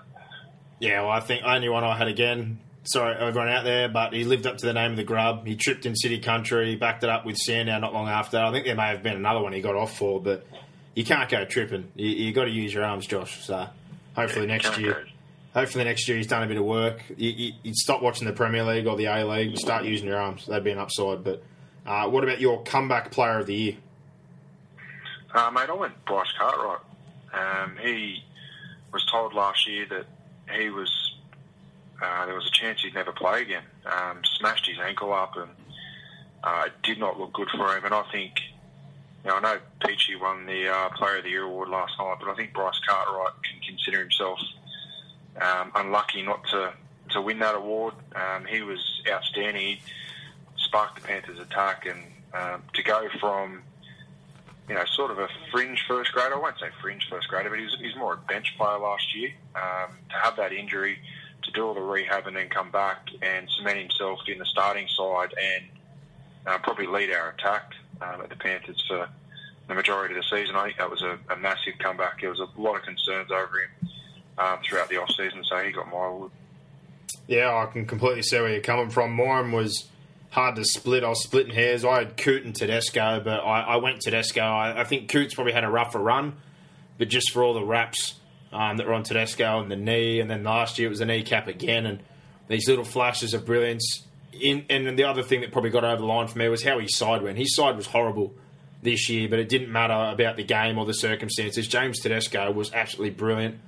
Yeah, well, I think only one I had again. Sorry, everyone out there, but he lived up to the name of the grub. He tripped in City Country, he backed it up with Sandow not long after. I think there may have been another one he got off for, but you can't go tripping. You, you got to use your arms, Josh. So hopefully Yeah, next year, hopefully next year he's done a bit of work. You, you, you'd stop watching the Premier League or the A League, and start using your arms. That'd be an upside. But uh, what about your comeback player of the year? Uh, mate, I went Bryce Cartwright. Um, he was told last year that he was uh, there was a chance he'd never play again. Um, smashed his ankle up and uh, it did not look good for him. And I think, you know, I know Peachey won the uh, Player of the Year award last night, but I think Bryce Cartwright can consider himself um, unlucky not to, to win that award. Um, he was outstanding. He sparked the Panthers' attack and um, to go from you know, sort of a fringe first grader. I won't say fringe first grader, but he was, he was more a bench player last year. Um, to have that injury, to do all the rehab and then come back and cement himself in the starting side and uh, probably lead our attack um, at the Panthers for the majority of the season. I think that was a, a massive comeback. There was a lot of concerns over him um, throughout the off season, so he got my award. Yeah, I can completely see where you're coming from. Mine was hard to split. I was splitting hairs. I had Coote and Tedesco, but I, I went Tedesco. I, I think Coote's probably had a rougher run, but just for all the raps um, that were on Tedesco and the knee, and then last year it was the kneecap again, and these little flashes of brilliance. In, and the other thing that probably got over the line for me was how his side went. His side was horrible this year, but it didn't matter about the game or the circumstances. James Tedesco was absolutely brilliant.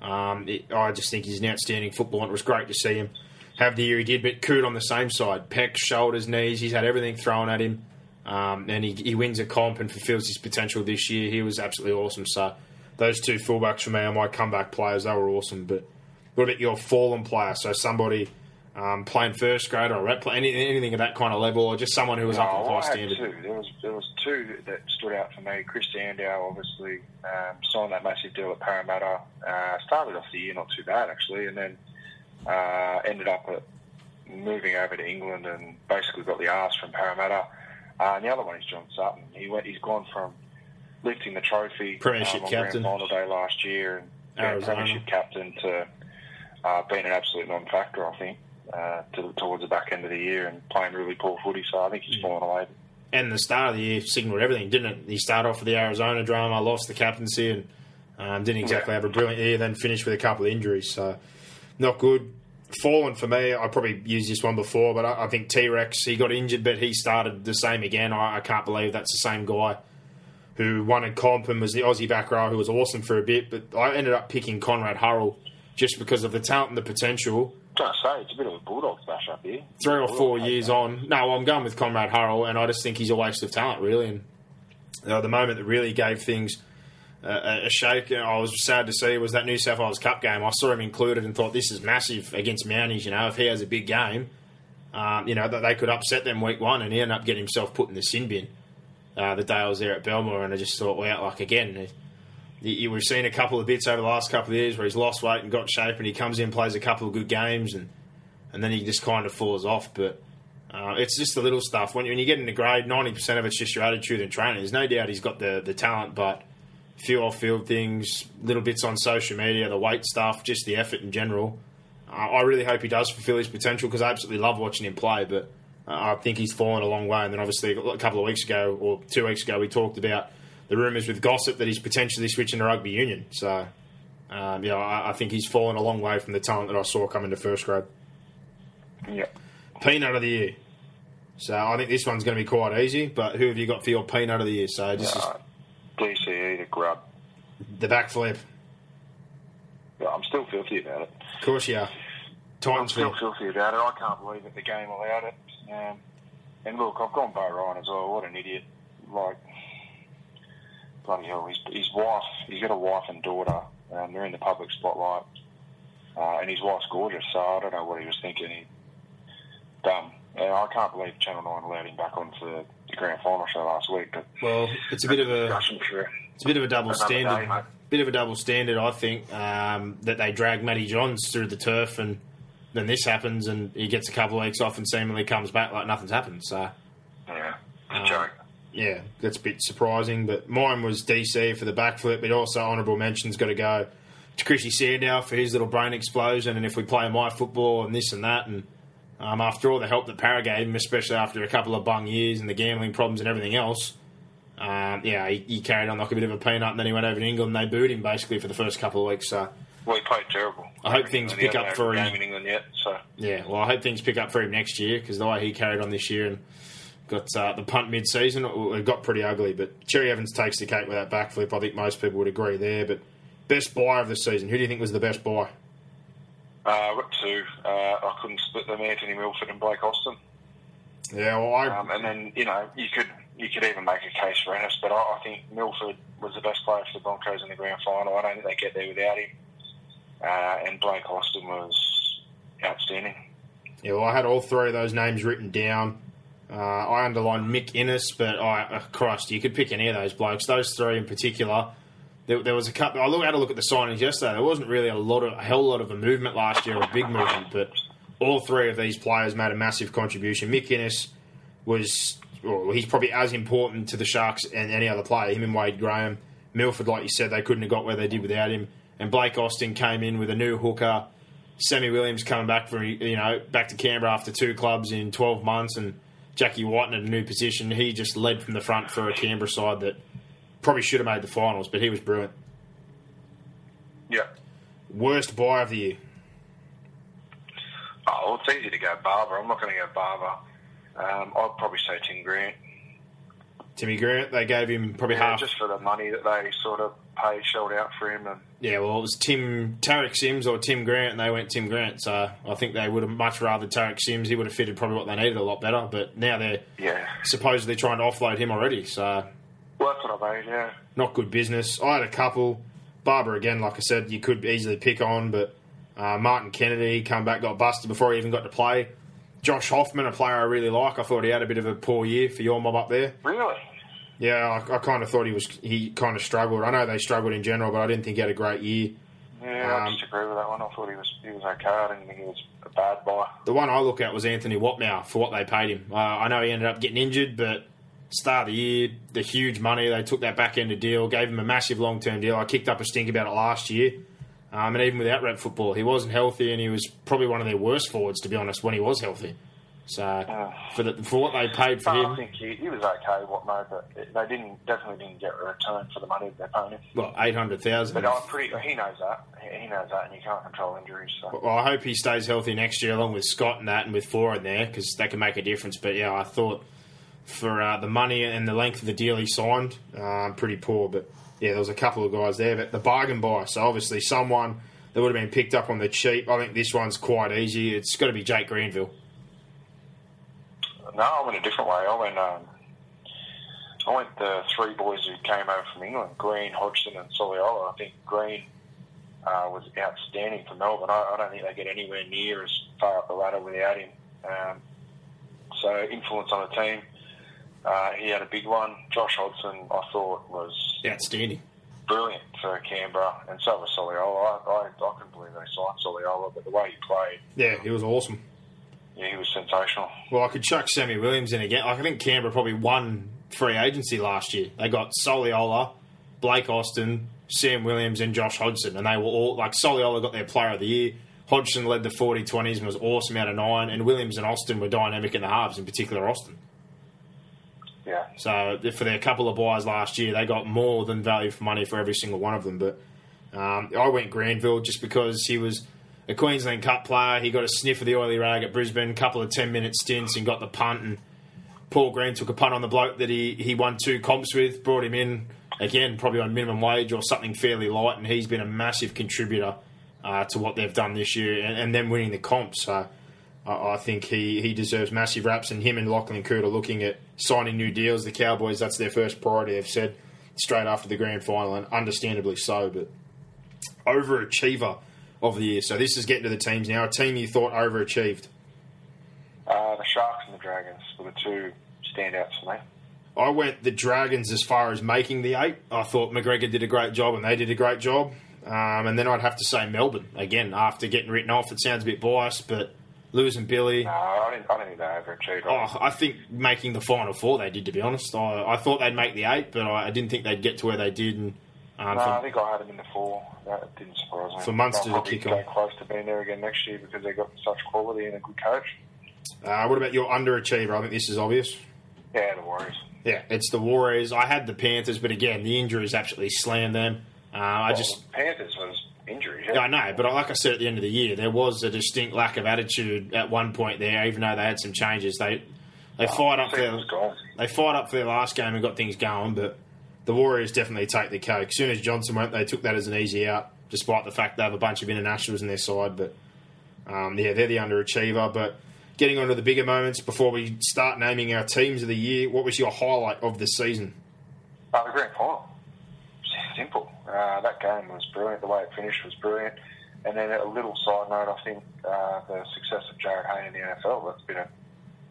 Um, it, I just think he's an outstanding footballer. And it was great to see him have the year he did. But Coote on the same side, pecs, shoulders, knees. He's had everything thrown at him, um, and he, he wins a comp and fulfills his potential this year. He was absolutely awesome. So those two fullbacks for me are my comeback players. They were awesome. But what about your fallen player? So somebody um, playing first grade or rep, anything at that kind of level, or just someone who was no, up at high standard? Two. There was there was two that stood out for me. Chris Sandow obviously um, signed that massive deal at Parramatta. Uh, started off the year not too bad actually, and then uh, ended up at moving over to England and basically got the arse from Parramatta. Uh, and the other one is John Sutton. He went. He's gone from lifting the trophy Premiership um, captain. Final day last year and Arizona. Premiership captain to uh, being an absolute non-factor. I think uh, to, towards the back end of the year and playing really poor footy. So I think Mm. he's fallen away. and the start of the year signalled everything, didn't it? He started off with the Arizona drama, lost the captaincy, and um, didn't exactly Yeah. have a brilliant year. Then finished with a couple of injuries, so not good. Fallen for me. I probably used this one before, but I, I think T Rex. He got injured, but he started the same again. I, I can't believe that's the same guy who won a comp and was the Aussie back row who was awesome for a bit. But I ended up picking Conrad Hurrell just because of the talent and the potential. I'm Trying to say it's a bit of a bulldog smash up here. three or four years on. No, I'm going with Conrad Hurrell, and I just think he's a waste of talent, really. And uh, the moment that really gave things uh, a shake, I was sad to see, was that New South Wales Cup game. I saw him included and thought this is massive against Mounties. You know, if he has a big game, um, you know that they could upset them week one, and he ended up getting himself put in the sin bin. Uh, the day I was there at Belmore, and I just thought, wow, like again. You, you, we've seen a couple of bits over the last couple of years where he's lost weight and got shape, and he comes in, plays a couple of good games, and and then he just kind of falls off. But uh, it's just the little stuff. When, when you get into grade, ninety percent of it's just your attitude and training. There's no doubt he's got the the talent, but few off field things, little bits on social media, the weight stuff, just the effort in general. Uh, I really hope he does fulfil his potential because I absolutely love watching him play. But uh, I think he's fallen a long way. And then obviously a couple of weeks ago or two weeks ago, we talked about the rumours with gossip that he's potentially switching to rugby union. So. Um, yeah, I, I think he's fallen a long way from the talent that I saw come into first grade. Yeah. Peanut of the year. So I think this one's going to be quite easy. But who have you got for your peanut of the year? So this Uh, DCE the grub. the backflip. Yeah, I'm still filthy about it. Of course you are. I'm still filthy about it. I can't believe that the game allowed it. Um, and look, I've gone Beau Ryan as well. What an idiot! Like bloody hell, his, his wife. He's got a wife and daughter. Um, they're in the public spotlight, uh, and his wife's gorgeous. So I don't know what he was thinking. He dumb. And I can't believe Channel Nine allowed him back on for the grand final show last week. But Well, it's a bit of a it's a bit of a double Another day, standard. bit of a double standard, I think, um, that they drag Matty Johns through the turf and then this happens and he gets a couple of weeks off and seemingly comes back like nothing's happened. So yeah, Uh, yeah, that's a bit surprising. But mine was DC for the backflip, but also honourable mention's got to go to Chrissy Sandow for his little brain explosion. And if we play my football and this and that, and um, after all the help that Para gave him, especially after a couple of bung years and the gambling problems and everything else, um, yeah, he, he carried on like a bit of a peanut. And then he went over to England and they booed him basically for the first couple of weeks. So Well, he played terrible. I hope things pick up for him. in England yet. So yeah, well, I hope things pick up for him next year because the way he carried on this year and got uh, the punt mid-season, it, it got pretty ugly. But Cherry Evans takes the cake with that backflip. I think most people would agree there. But best buy of the season, who do you think was the best buy? uh, I've got two. Uh, I couldn't split them: Anthony Milford and Blake Austin. Yeah, well, I Um, and then you know you could you could even make a case for Ennis, but I, I think Milford was the best player for the Broncos in the grand final. I don't think they get there without him. Uh, and Blake Austin was outstanding. yeah, well, I had all three of those names written down. Uh, I underlined Mick Ennis, but I, uh, Christ, you could pick any of those blokes. Those three in particular, there, there was a couple. I look, had a look at the signings yesterday. There wasn't really a lot of a hell lot of a movement last year, a big movement, but all three of these players made a massive contribution. Mick Ennis was, well, he's probably as important to the Sharks and any other player. Him and Wade Graham, Milford, like you said, they couldn't have got where they did without him. And Blake Austin came in with a new hooker. Sammy Williams coming back from you know back to Canberra after two clubs in twelve months, and Jackie White in a new position. He just led from the front for a Canberra side that probably should have made the finals, but he was brilliant. Yeah. Worst buy of the year. Oh, well, it's easy to go Barber. I'm not going to go Barber. Um, I'd probably say Tim Grant. Timmy Grant, they gave him probably Yeah, half. just for the money that they sort of paid, shelled out for him, and Yeah, well, it was Tim Tariq Sims or Tim Grant, and they went Tim Grant. So I think they would have much rather Tariq Sims. He would have fitted probably what they needed a lot better. But now they're yeah, supposedly trying to offload him already. So well, that's what I mean. Yeah, not good business. I had a couple. Barber again, like I said, you could easily pick on, but uh, Martin Kennedy come back, got busted before he even got to play. Josh Hoffman, a player I really like. I thought he had a bit of a poor year for your mob up there. really. Yeah, I, I kind of thought he was he kind of struggled. I know they struggled in general, but I didn't think he had a great year. Yeah, I Um, disagree with that one. I thought he was he was okay. I didn't think he was a bad buy. The one I look at was Anthony Watmough for what they paid him. Uh, I know he ended up getting injured, but start of the year, the huge money they took that back end of deal, gave him a massive long term deal. I kicked up a stink about it last year, um, and even without rep football, he wasn't healthy, and he was probably one of their worst forwards to be honest when he was healthy. So for the, for what they paid for I him, think he, he was okay. What no, but they didn't definitely didn't get a return for the money that they're paying him. well, eight hundred thousand. But I'm pretty. He knows that. He he knows that, and you can't control injuries. So. Well, I hope he stays healthy next year, along with Scott and that, and with Four in there, because that can make a difference. But yeah, I thought for uh, the money and the length of the deal he signed, uh, pretty poor. But yeah, there was a couple of guys there, but the bargain buy. So obviously, someone that would have been picked up on the cheap. I think this one's quite easy. It's got to be Jake Granville. No, I went a different way. I went. Um, I went the three boys who came over from England: Green, Hodgson, and Soliola. I think Green uh, was outstanding for Melbourne. I, I don't think they get anywhere near as far up the ladder without him. Um, so influence on the team. Uh, he had a big one. Josh Hodgson, I thought, was Outstanding. brilliant for Canberra, and so was Soliola. I, I, I couldn't believe they signed Soliola, but the way he played, Yeah, he was awesome. yeah, he was sensational. Well, I could chuck Sammy Williams in again. Like, I think Canberra probably won free agency last year. They got Soliola, Blake Austin, Sam Williams, and Josh Hodgson, and they were all like Soliola got their Player of the Year. Hodgson led the 40-20s and was awesome out of nine, and Williams and Austin were dynamic in the halves, in particular Austin. Yeah. So for their couple of buys last year, they got more than value for money for every single one of them. But um, I went Granville just because he was a Queensland Cup player. He got a sniff of the oily rag at Brisbane, couple of ten minute stints, and got the punt. And Paul Green took a punt on the bloke that he he won two comps with, brought him in again, probably on minimum wage or something fairly light, and he's been a massive contributor uh, to what they've done this year, and, and them winning the comps. So. I I think he, he deserves massive raps, and him and Lachlan Coote are looking at signing new deals. The Cowboys, that's their first priority, they've said, straight after the grand final, and understandably so. But overachiever of the year. So this is getting to the teams now. A team you thought overachieved. Uh, the Sharks and the Dragons were the two standouts for me. I went the Dragons as far as making the eight. I thought McGregor did a great job, and they did a great job. Um, and then I'd have to say Melbourne again after getting written off. It sounds a bit biased, but losing Billy. No, I didn't, I didn't think they overachieved. Oh, I think making the final four they did. To be honest, I, I thought they'd make the eight, but I, I didn't think they'd get to where they did. And um, no, for- I think I had them in the four. That didn't surprise me. For Munster to kick on. close to being there again next year because they've got such quality and a good coach. uh, what about your underachiever? I think this is obvious. Yeah, the Warriors. Yeah, it's the Warriors. I had the Panthers, but again, the injuries absolutely slammed them. Uh, I Well, just, Panthers was injuries. yeah, I know, but like I said at the end of the year, there was a distinct lack of attitude at one point there. Even though they had some changes, they they fired up for their, they fired up for their last game and got things going. But the Warriors definitely take the cake. As soon as Johnson went, they took that as an easy out, despite the fact they have a bunch of internationals in their side. But um, yeah, they're the underachiever. But getting on to the bigger moments before we start naming our teams of the year, what was your highlight of the season? Uh, the grand final. Simple. Uh, that game was brilliant. The way it finished was brilliant. And then a little side note, I think uh, the success of Jarryd Hayne in the NFL, that's been a,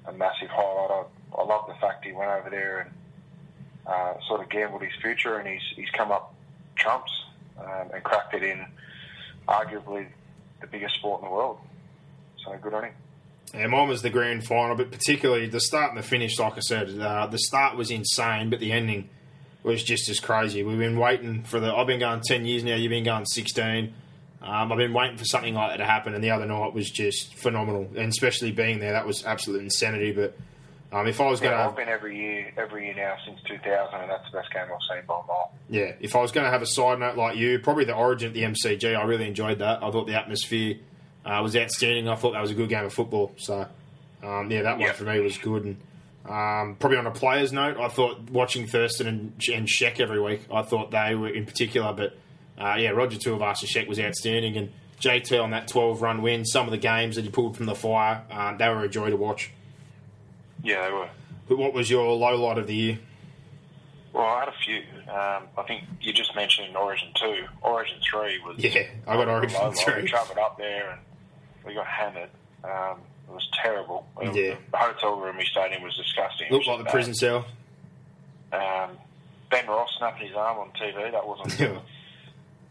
a massive highlight. I, I love the fact he went over there and uh, sort of gambled his future and he's, he's come up trumps um, and cracked it in arguably the biggest sport in the world. So good on him. Yeah, mine was the grand final, but particularly the start and the finish. Like I said, uh, the start was insane, but the ending was just as crazy. We've been waiting for the. I've been going ten years now. You've been going sixteen. Um, I've been waiting for something like that to happen, and the other night was just phenomenal. And especially being there, that was absolute insanity. But um, if I was going Yeah, to, I've been every year, every year now since 2000, and that's the best game I've seen by a mile. yeah, if I was going to have a side note like you, probably the Origin at the MCG. I really enjoyed that. I thought the atmosphere uh, was outstanding. I thought that was a good game of football. So um, yeah, that one for me was good. And um, probably on a players' note, I thought watching Thurston and, and Sheck every week, I thought they were in particular. But uh, yeah, Roger Tuivasa-Sheck was outstanding, and JT on that 12-run win. Some of the games that he pulled from the fire, uh, they were a joy to watch. Yeah, they were. But what was your low light of the year? Well, I had a few. Um, I think you just mentioned Origin 2. Origin 3 was. Yeah, I got Origin low light. 3. We travelled up there and we got hammered. Um, it was terrible. Yeah. The hotel room we stayed in was disgusting. It Looked like the bad. prison cell. Um, ben Ross snapping his arm on TV. That wasn't.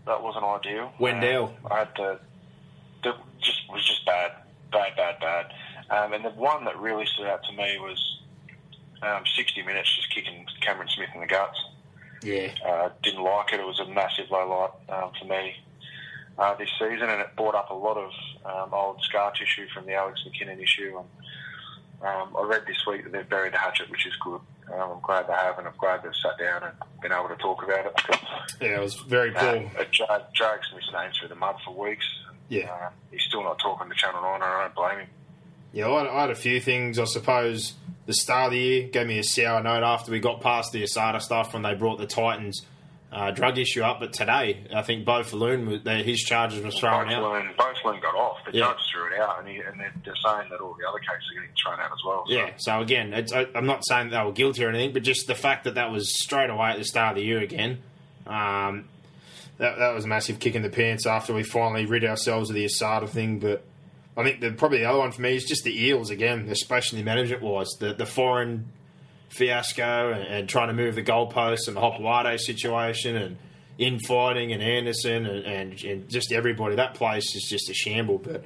That wasn't ideal. Wendell. Um, I had to. It just was just bad, bad, bad, bad. Um, and the one that really stood out to me was um, 60 minutes just kicking Cameron Smith in the guts. Yeah. Uh, didn't like it. It was a massive low light um, for me uh, this season, and it brought up a lot of um, old scar tissue from the Alex McKinnon issue. And um, I read this week that they've buried the hatchet, which is good. Um, I'm glad they have, and I'm glad they've sat down and been able to talk about it. Because, Yeah, it was very uh, cool. it drag, drags Smith's name through the mud for weeks. Yeah. Uh, he's still not talking to Channel 9, and I don't blame him. Yeah, I had, I had a few things. I suppose the start of the year gave me a sour note after we got past the Asada stuff when they brought the Titans uh, drug issue up. But today, I think Beau Falloon, his charges were thrown out. Lynn, both Lynn got off. The Yeah. judge threw it out, and, he, and they're, they're saying that all the other cases are getting thrown out as well. So. Yeah, so again, it's, I, I'm not saying that they were guilty or anything, but just the fact that that was straight away at the start of the year again, um, that, that was a massive kick in the pants after we finally rid ourselves of the Asada thing. But I think the, probably the other one for me is just the Eels again, especially management wise. The, the foreign fiasco and, and trying to move the goalposts and the Hopoate situation and infighting and Anderson and, and, and just everybody. That place is just a shamble. But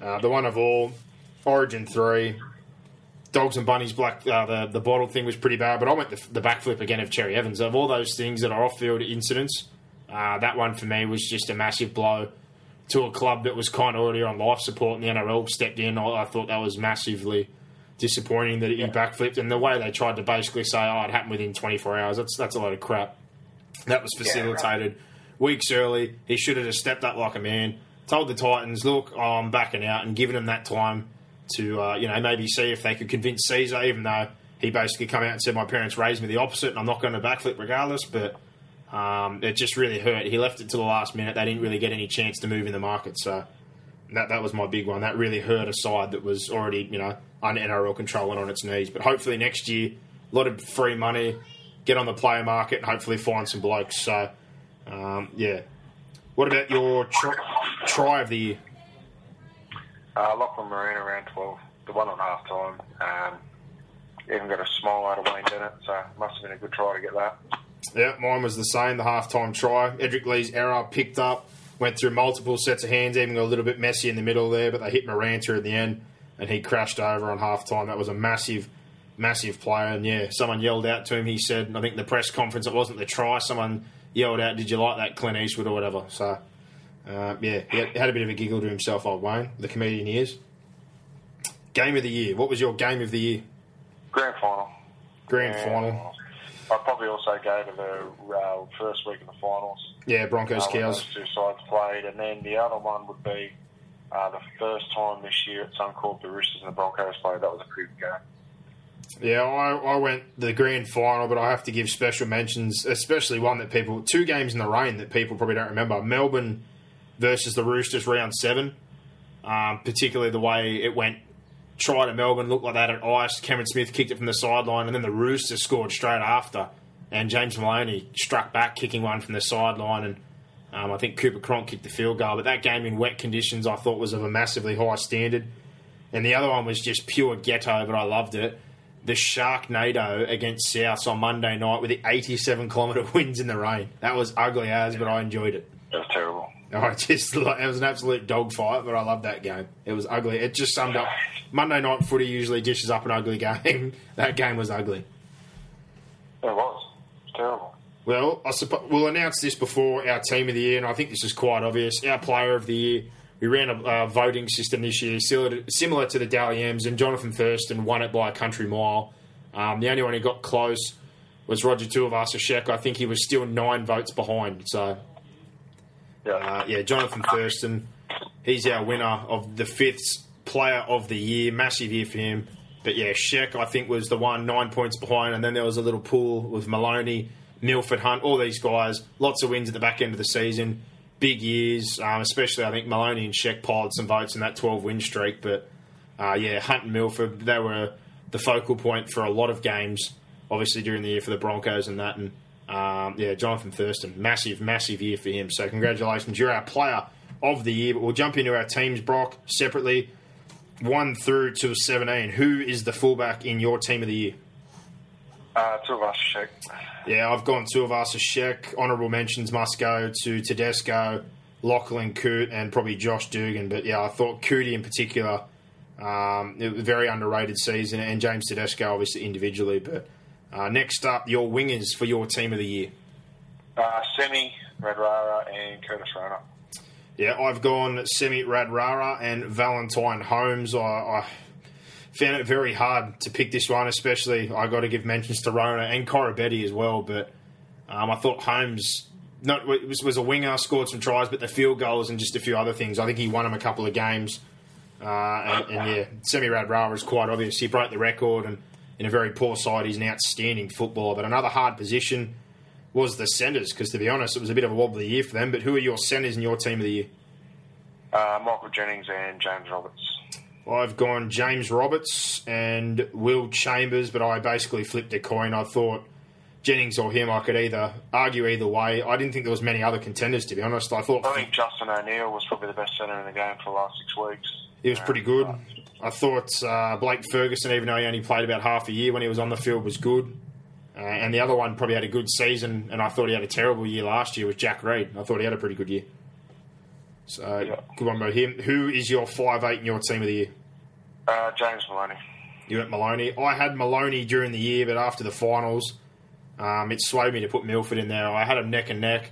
uh, the one of all, Origin 3, Dogs and Bunnies Black, uh, the, the bottle thing was pretty bad, but I went the, the backflip again of Cherry Evans. Of all those things that are off field incidents, uh, that one for me was just a massive blow to a club that was kind of already on life support and the NRL stepped in. I, I thought that was massively disappointing that he backflipped and the way they tried to basically say, oh, it happened within 24 hours. That's, that's a load of crap. That was facilitated weeks early. He should have just stepped up like a man, told the Titans, look, I'm backing out, and given them that time to, uh, you know, maybe see if they could convince Caesar, even though he basically come out and said, my parents raised me the opposite and I'm not going to backflip regardless. But um, it just really hurt. He left it to the last minute. They didn't really get any chance to move in the market. So that that was my big one. That really hurt a side that was already, you know, under NRL control and on its knees. But hopefully next year, a lot of free money, get on the player market, and hopefully find some blokes. So, um, yeah. What about your try, try of the year? Uh, Lachlan Marine around 12, the one on half time. Um, even got a smile out of Wayne Bennett, so must have been a good try to get that. Yeah, mine was the same, the half-time try. Edrick Lee's error picked up, went through multiple sets of hands, even got a little bit messy in the middle there, but they hit Maranta at the end, and he crashed over on half-time. That was a massive, massive play, and yeah, someone yelled out to him. He said, I think the press conference, it wasn't the try, someone yelled out, did you like that Clint Eastwood or whatever? So, uh, yeah, he had, had a bit of a giggle to himself, old Wayne, the comedian he is. Game of the year. What was your game of the year? Grand final. Grand Yeah. final. I'd probably also go to the uh, first week of the finals. Yeah, Broncos uh, Cows. two sides played, and then the other one would be uh, the first time this year at Suncorp the Roosters and the Broncos played. That was a pretty game. Yeah, I, I went the grand final, but I have to give special mentions, especially one that people two games in the rain that people probably don't remember. Melbourne versus the Roosters round seven, um, particularly the way it went. Try to Melbourne looked like that at ice. Cameron Smith kicked it from the sideline, and then the Roosters scored straight after. And James Maloney struck back, kicking one from the sideline, and um, I think Cooper Cronk kicked the field goal. But that game in wet conditions, I thought was of a massively high standard. And the other one was just pure ghetto, but I loved it. the Sharknado against Souths on Monday night with the 87 kilometre winds in the rain. That was ugly as, but I enjoyed it. It was terrible. I just it was an absolute dogfight, but I loved that game. It was ugly. It just summed up Monday night footy usually dishes up an ugly game. that game was ugly. It was. It was terrible. Well, I suppose we'll announce this before our team of the year, and I think this is quite obvious. Our player of the year. We ran a uh, voting system this year, similar to, similar to the Dally M's, and Jonathan Thurston won it by a country mile. Um, the only one who got close was Roger Tuivasa-Sheck. I think he was still nine votes behind. So, Yeah. uh, yeah, Jonathan Thurston, he's our winner of the fifth player of the year. Massive year for him. But yeah, Sheck, I think, was the one nine points behind, and then there was a little pool with Maloney, Milford Hunt, all these guys. Lots of wins at the back end of the season. Big years, um, especially I think Maloney and Sheck piled some votes in that 12 win streak. But uh, yeah, Hunt and Milford, they were the focal point for a lot of games, obviously during the year for the Broncos and that. And um, yeah, Jonathan Thurston, massive, massive year for him. So congratulations, you're our player of the year. But we'll jump into our teams, Brock, separately. One through to 17. Who is the fullback in your team of the year? Uh, two of us, Sheck. Yeah, I've gone Tuivasa. Sheck. Honourable mentions must go to Tedesco, Lachlan Coote, and probably Josh Dugan. But yeah, I thought Cootie in particular, um, it was a very underrated season, and James Tedesco obviously individually. But uh, next up, your wingers for your team of the year. Uh, Semi, Radradra, and Curtis Rona. Yeah, I've gone Semi Radradra and Valentine Holmes. I, I found it very hard to pick this one, especially I got to give mentions to Rona and Koroibete as well. But um, I thought Holmes not was, was a winger, scored some tries, but the field goals and just a few other things. I think he won him a couple of games. Uh, and, and yeah, Semi Radradra is quite obvious. He broke the record, and in a very poor side, he's an outstanding footballer. But another hard position was the centres, because to be honest, it was a bit of a wobbly year for them. But who are your centres in your team of the year? Uh, Michael Jennings and James Roberts. I've gone James Roberts and Will Chambers, but I basically flipped a coin. I thought Jennings or him, I could either argue either way. I didn't think there was many other contenders, to be honest. I thought I think Justin O'Neill was probably the best centre in the game for the last six weeks. he was pretty good. I thought uh, Blake Ferguson, even though he only played about half a year when he was on the field, was good. Uh, and the other one probably had a good season, and I thought he had a terrible year last year was Jack Reed. I thought he had a pretty good year. So Yeah. good one about him. Who is your five eight in your team of the year? Uh, James Maloney. You went Maloney. I had Maloney during the year, but after the finals, um, it swayed me to put Milford in there. I had them neck and neck.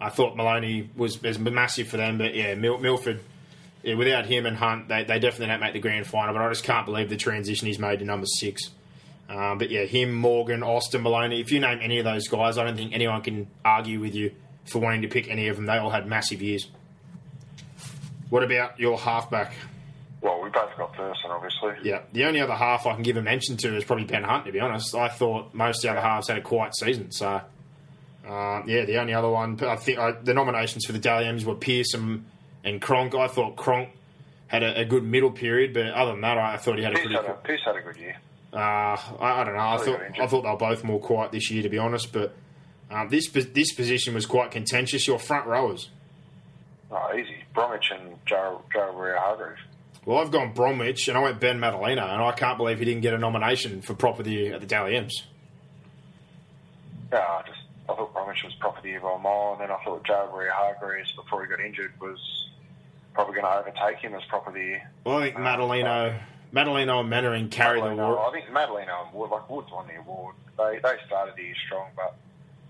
I thought Maloney was, was massive for them, but yeah, Mil- Milford, yeah, without him and Hunt, they, they definitely don't make the grand final. But I just can't believe the transition he's made to number six. Um, but yeah, him, Morgan, Austin, Maloney. If you name any of those guys, I don't think anyone can argue with you for wanting to pick any of them. They all had massive years. What about your halfback? Well, we both got Thurston, obviously. Yeah, the only other half I can give a mention to is probably Ben Hunt. To be honest, I thought most of the other halves had a quiet season. So, uh, yeah, the only other one I think I, the nominations for the Dally M's were Pearce and, Cronk. I thought Cronk had a, a good middle period, but other than that, I thought he had a pretty. had a, Cool, Pearce had a good year. uh, I, I don't know. I Probably thought. I thought they were both more quiet this year, to be honest. But um, this this position was quite contentious. Your front rowers. Oh, easy. Bromwich and Waerea Well, I've gone Bromwich and I went Ben Matulino, and I can't believe he didn't get a nomination for prop of the year at the Dally M's. Yeah, I just I thought Bromwich was proper the year by a mile, and then I thought Joe Hargreaves before he got injured, was probably going to overtake him as proper the year. Well, I think uh, Matulino, Matulino and Mannering carry the award. I think Matulino and Wood, like Woods won the award. They they started the year strong, but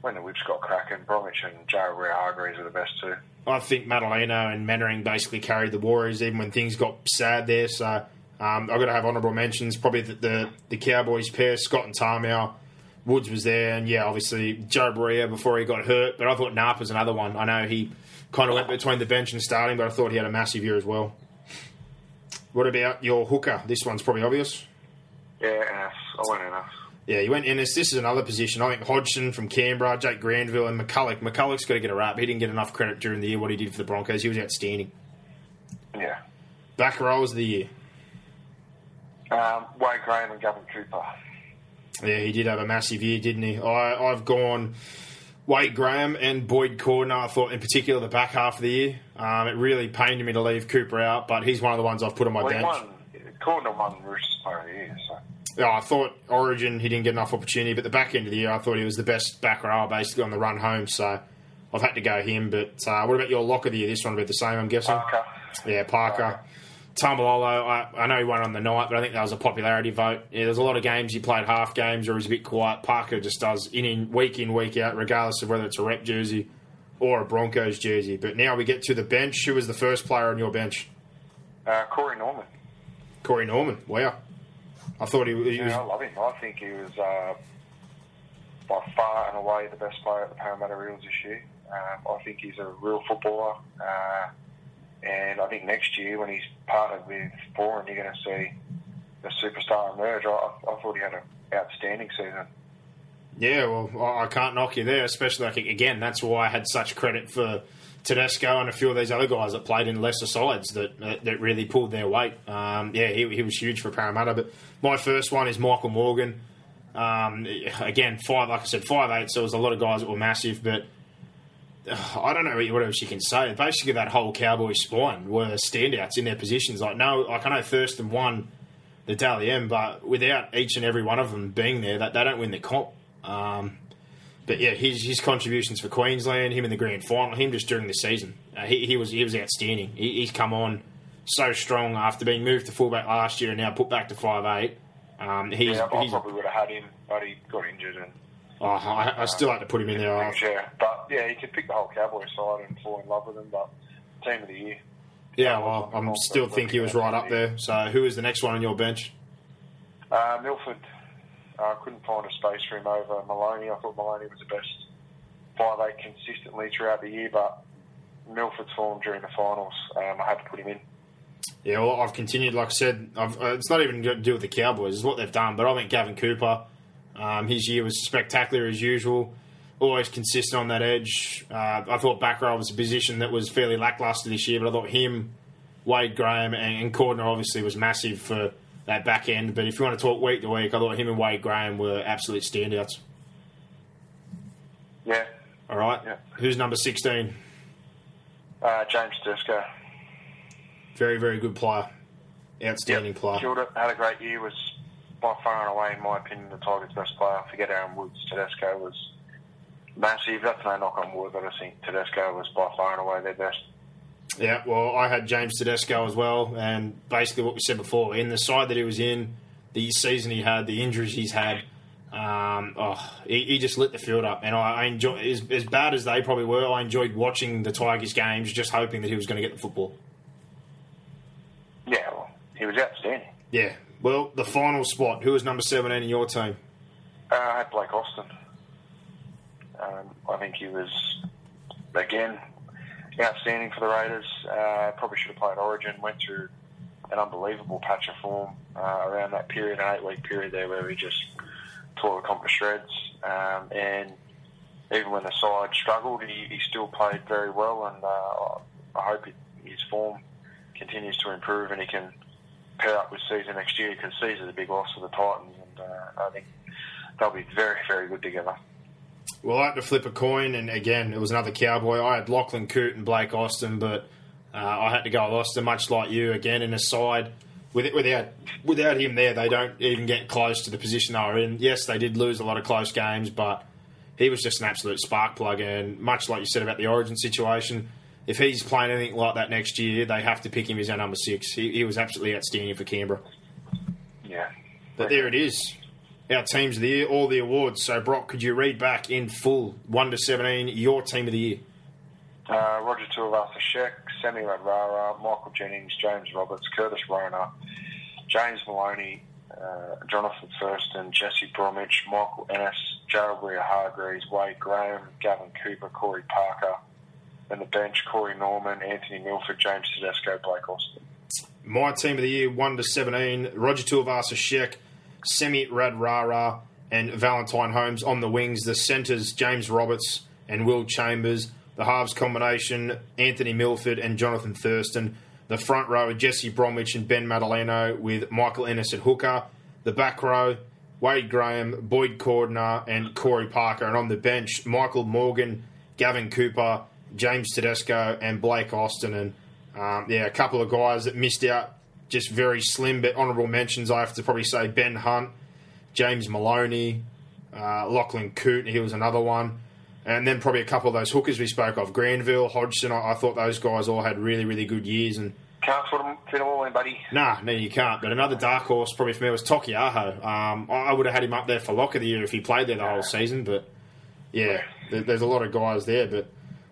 when the whips got cracking, Bromwich and Joe Waerea Hargreaves are the best two. I think Matulino and Mannering basically carried the Warriors even when things got sad there. So um, I've got to have honourable mentions. Probably the, the, the Cowboys pair, Scott and Tamou. Woods was there, and yeah, obviously Joe Berea before he got hurt. But I thought Narp was another one. I know he kind of went between the bench and starting, but I thought he had a massive year as well. What about your hooker? This one's probably obvious. Yeah. I went Ennis. Yeah, you went Ennis. This is another position. I think Hodgson from Canberra, Jake Granville, and McCullough. McCullough's got to get a rap. He didn't get enough credit during the year what he did for the Broncos. He was outstanding. Yeah. Back rows of the year. Um, Wade Graham and Gavin Cooper. Yeah, he did have a massive year, didn't he? I, I've gone Wade Graham and Boyd Cordner. I thought, in particular, the back half of the year. Um, it really pained me to leave Cooper out, but he's one of the ones I've put on my Well, he bench. Cordner won Roosters Player of the Year. So. Yeah, I thought Origin he didn't get enough opportunity, but the back end of the year I thought he was the best back rower basically on the run home. So I've had to go him. But uh, what about your lock of the year? This one will be the same, I'm guessing. Parker. Yeah, Parker. Taumalolo, I, I know he won on the night, but I think that was a popularity vote. Yeah, there's a lot of games he played half games or he's a bit quiet. Parker just does in, in week in, week out, regardless of whether it's a rep jersey or a Broncos jersey. But now we get to the bench. Who was the first player on your bench? Uh, Corey Norman. Corey Norman. Wow. I thought he, he was. Yeah, I love him. I think he was uh, by far and away the best player at the Parramatta Eels this year. Um, I think he's a real footballer. Uh, and I think next year, when he's partnered with Foran, you're going to see the superstar emerge. I, I thought he had an outstanding season. Yeah, well, I can't knock you there, especially like again. That's why I had such credit for Tedesco and a few of these other guys that played in lesser sides that that, really pulled their weight. Um, yeah, he, he was huge for Parramatta. But my first one is Michael Morgan. Um, again, five, like I said, five eight. So there was a lot of guys that were massive, but uh, I don't know what else you can say. Basically, that whole Cowboy spine were standouts in their positions. Like no, like I know Thurston won the Dally M, but without each and every one of them being there, that they don't win the comp. Um, but yeah, his his contributions for Queensland, him in the grand final, him just during the season, uh, he, he was he was outstanding. He, he's come on so strong after being moved to fullback last year and now put back to five eight. Um, he's, Yeah, I he's probably would have had him, but he got injured and oh, I, I still like to put him in there. Yeah. But yeah, he could pick the whole Cowboy side and fall in love with them. But team of the year. Yeah, well, I'm still think he was right up there. So who is the next one on your bench? Uh, Milford. I uh, couldn't find a space for him over Maloney. I thought Maloney was the best five eight consistently throughout the year, but Milford's form during the finals, um, I had to put him in. Yeah, well, I've continued. Like I said, uh, it's not even to do with the Cowboys. It's what they've done. But I think Gavin Cooper, um, his year was spectacular as usual. Always consistent on that edge. Uh, I thought back row was a position that was fairly lackluster this year, but I thought him, Wade Graham, and, and Cordner obviously was massive for that back end. But if you want to talk week to week, I thought him and Wade Graham were absolute standouts. Yeah, All right, Yeah. who's number sixteen? uh, James Tedesco. Very, very good player, outstanding player. Killed it. Had a great year. Was by far and away, in my opinion, the Tigers' best player. Forget Aaron Woods. Tedesco was massive. That's no knock on Wood, but I think Tedesco was by far and away their best. Yeah, well, I had James Tedesco as well, and basically what we said before in the side that he was in, the season he had, the injuries he's had, um, oh, he, he just lit the field up, and I, I enjoy as, as bad as they probably were. I enjoyed watching the Tigers games, just hoping that he was going to get the football. Yeah, well, he was outstanding. Yeah. Well, the final spot. Who was number seventeen in your team? Uh, I had Blake Austin. Um, I think he was, again, outstanding for the Raiders. Uh, probably should have played Origin. Went through an unbelievable patch of form uh, around that period, an eight-week period there where he just tore the comp to shreds. Um, and even when the side struggled, he, he still played very well. And uh, I hope he, his form continues to improve and he can pair up with Sezer next year because Sezer's a big loss for the Titans. And uh, I think they'll be very, very good together. Well, I had to flip a coin, and again, it was another Cowboy. I had Lachlan Coote and Blake Austin, but uh, I had to go with Austin, much like you, again, in a side. With, without without him there, they don't even get close to the position they were in. Yes, they did lose a lot of close games, but he was just an absolute spark plug. And much like you said about the Origin situation, if he's playing anything like that next year, they have to pick him as our number six. He, he was absolutely outstanding for Canberra. Yeah. But there it is. Our teams of the year, all the awards. So, Brock, could you read back in full, 1 to 17, your team of the year? Uh, Roger Tuivasa Sheck, Semi Radradra, Michael Jennings, James Roberts, Curtis Rona, James Maloney, uh, Jonathan Thurston, Jesse Bromwich, Michael Ennis, Jared Waerea Hargreaves, Wade Graham, Gavin Cooper, Corey Parker, and the bench, Corey Norman, Anthony Milford, James Tedesco, Blake Austin. My team of the year, 1 to 17, Roger Tuivasa Sheck, Semi Radradra, and Valentine Holmes on the wings. The centres, James Roberts and Will Chambers. The halves combination, Anthony Milford and Jonathan Thurston. The front row, Jesse Bromwich and Ben Matulino with Michael Ennis at hooker. The back row, Wade Graham, Boyd Cordner, and Corey Parker. And on the bench, Michael Morgan, Gavin Cooper, James Tedesco, and Blake Austin. And um, yeah, a couple of guys that missed out just very slim. But honourable mentions, I have to probably say Ben Hunt, James Maloney, uh, Lachlan Coote, he was another one. And then probably a couple of those hookers we spoke of, Granville, Hodgson. I, I thought those guys all had really, really good years. And Can't fit them, fit 'em all in, buddy. Nah, no, you can't. But another dark horse probably for me was Taukeiaho. Um, I I would have had him up there for lock of the year if he played there the whole season. But yeah, there, there's a lot of guys there. But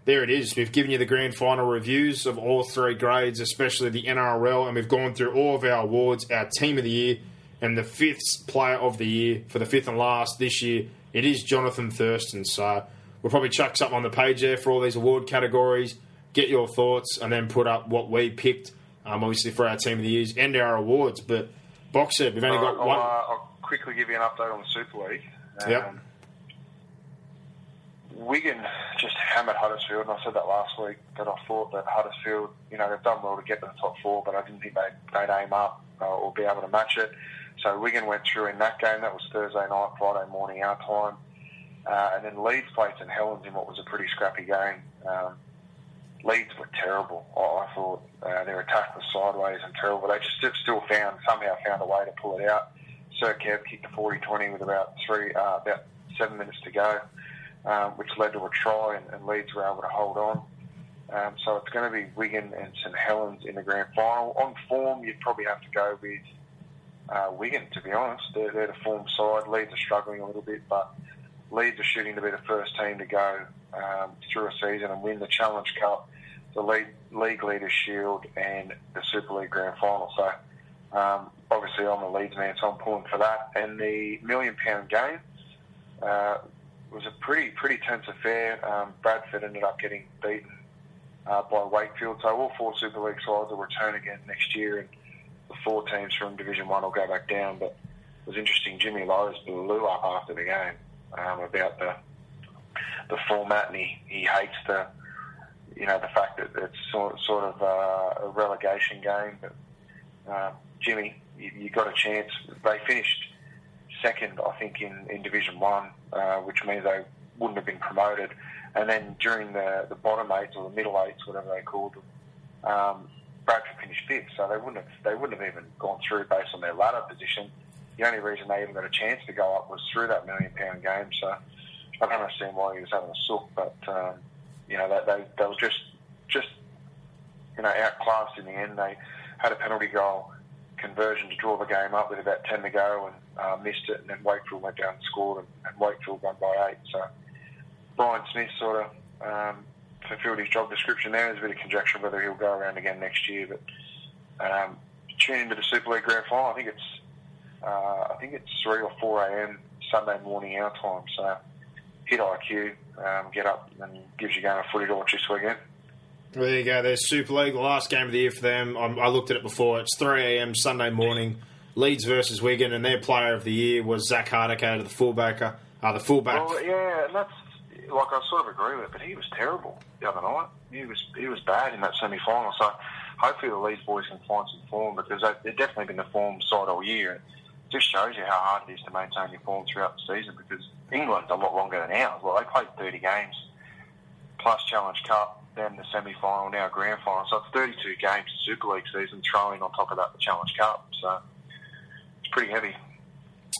there it is. We've given you the grand final reviews of all three grades, especially the NRL, and we've gone through all of our awards, our team of the year, and the fifth player of the year for the fifth and last this year. It is Jonathan Thurston. So we'll probably chuck something on the page there for all these award categories. Get your thoughts, and then put up what we picked. Um, obviously for our team of the years and our awards. But Boxer, we've only got I'll, one. Uh, I'll quickly give you an update on the Super League. Um, Yep. Wigan just hammered Huddersfield, and I said that last week that I thought that Huddersfield, you know, they've done well to get to the top four, but I didn't think they'd, they'd aim up uh, or be able to match it. So Wigan went through in that game. That was Thursday night, Friday morning our time. Uh, and then Leeds played St Helens in what was a pretty scrappy game. Um, Leeds were terrible. I, I thought uh, their attack was sideways and terrible. They just still found somehow found a way to pull it out. Sir Kev kicked a 40-20 with about three, uh, about seven minutes to go, um, which led to a try, and, and Leeds were able to hold on. Um, so it's going to be Wigan and St Helens in the grand final. On form, you'd probably have to go with uh, Wigan, to be honest. They're, they're the form side. Leeds are struggling a little bit, but Leeds are shooting to be the first team to go um, through a season and win the Challenge Cup, the League, League Leaders Shield, and the Super League Grand Final. So um, obviously I'm a Leeds man, so I'm pulling for that. And the million pound game uh, was a pretty pretty tense affair. Um, Bradford ended up getting beaten uh, by Wakefield, so all four Super League sides will return again next year, and the four teams from Division One will go back down. But it was interesting. Jimmy Lowes blew up after the game um, about the the format, and he, he hates the you know the fact that it's sort sort of uh, a relegation game. But uh, Jimmy, you, you got a chance. They finished second, I think, in, in Division One, uh, which means they wouldn't have been promoted. And then during the, the bottom eights or the middle eights, whatever they called them, um, Bradford finished fifth, so they wouldn't have they wouldn't have even gone through based on their ladder position. The only reason they even got a chance to go up was through that million pound game. So I don't understand why he was having a sook, but um, you know they, they they were just just you know outclassed in the end. They had a penalty goal conversion to draw the game up with about ten to go and uh, missed it, and then Wakefield went down and scored, and, and Wakefield won by eight. So Brian Smith sort of um, fulfilled his job description there. There's a bit of conjecture whether he'll go around again next year, but um, tune into the Super League Grand Final. I think it's uh, I think it's three or four a.m. Sunday morning our time. So hit IQ, um, get up, and gives you going a footy to watch this weekend. There you go. There's Super League, last game of the year for them. I'm, I looked at it before. It's 3 a.m. Sunday morning. Leeds versus Wigan, and their player of the year was Zach Hardaker, the fullbacker. Uh, the fullback. Well, yeah, and that's like I sort of agree with it, but he was terrible the other night. He was he was bad in that semi final. So hopefully the Leeds boys can find some form because they, they've definitely been the form side all year. It just shows you how hard it is to maintain your form throughout the season because England's a lot longer than ours. Well, they played 30 games plus Challenge Cup, then the semi final, now grand final. So it's 32 games Super League season, throwing on top of that the Challenge Cup. So pretty heavy.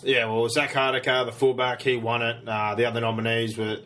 Yeah, well, Zach Hardaker, the fullback, he won it. Uh, the other nominees were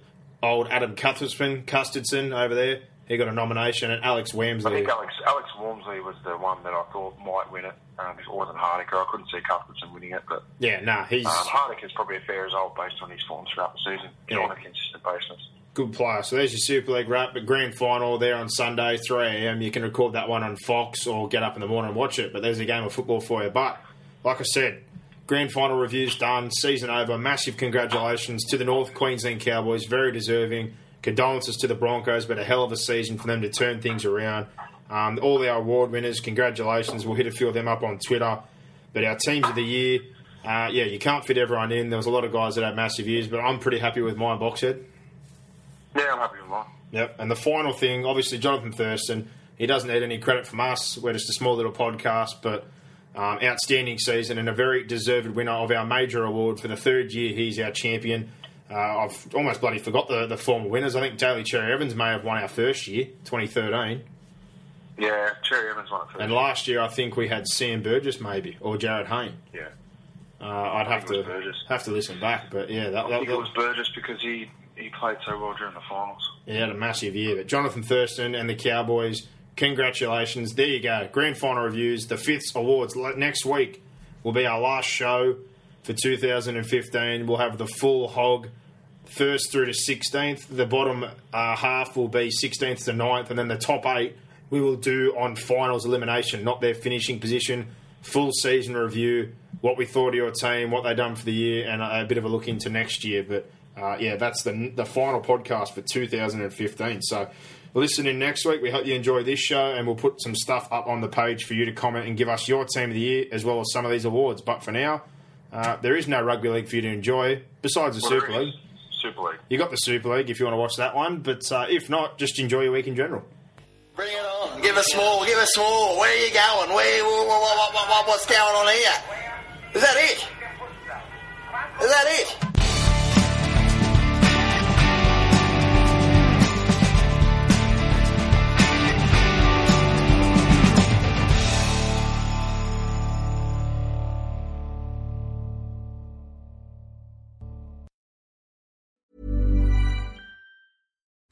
old Adam Cuthbertson, Custardson over there. He got a nomination, and Alex I Walmsley. think Alex Alex Walmsley was the one that I thought might win it. Um, if it wasn't Hardaker, I couldn't see Cuthbertson winning it, but Yeah, nah, he's um, Hardaker's probably a fair result based on his form throughout the season Yeah. on a consistent basis. good player. So there's your Super League wrap. But grand final there on Sunday, 3 a.m. You can record that one on Fox or get up in the morning and watch it. But there's a game of football for you. But like I said, grand final reviews done, season over. Massive congratulations to the North Queensland Cowboys, very deserving. Condolences to the Broncos, but a hell of a season for them to turn things around. Um, all our award winners, congratulations. We'll hit a few of them up on Twitter. But our teams of the year, uh, yeah, you can't fit everyone in. There was a lot of guys that had massive years, but I'm pretty happy with my box boxhead. Yeah, I'm happy with mine. Yep. And the final thing, obviously, Jonathan Thurston. He doesn't need any credit from us. We're just a small little podcast, but um, outstanding season and a very deserved winner of our major award for the third year. He's our champion. Uh, I've almost bloody forgot the, the former winners. I think Daly Cherry Evans may have won our first year, 2013. Yeah, Cherry Evans won it first. And last year, I think we had Sam Burgess maybe or Jarryd Hayne. yeah. Uh, I'd have think it was to have to listen back, but yeah, that, I that, think it was Burgess because he, he played so well during the finals. He had a massive year. But Jonathan Thurston and the Cowboys, congratulations. There you go. Grand final reviews. The fifth awards next week will be our last show for 2015. We'll have the full hog first through to 16th. The bottom uh, half will be 16th to 9th, and then the top eight we will do on finals elimination, not their finishing position. Full season review, what we thought of your team, what they done for the year, and a, a bit of a look into next year. But uh, yeah, that's the the final podcast for 2015. So listen in next week. We hope you enjoy this show, and we'll put some stuff up on the page for you to comment and give us your team of the year as well as some of these awards. But for now, uh, there is no rugby league for you to enjoy besides the Well, Super League. Super League. You got the Super League if you want to watch that one, but uh, if not, just enjoy your week in general. Bring it on. Give us more. Give us more. Where are you going? Where? What, what, what, what, what's going on here? Is that it? Is that it?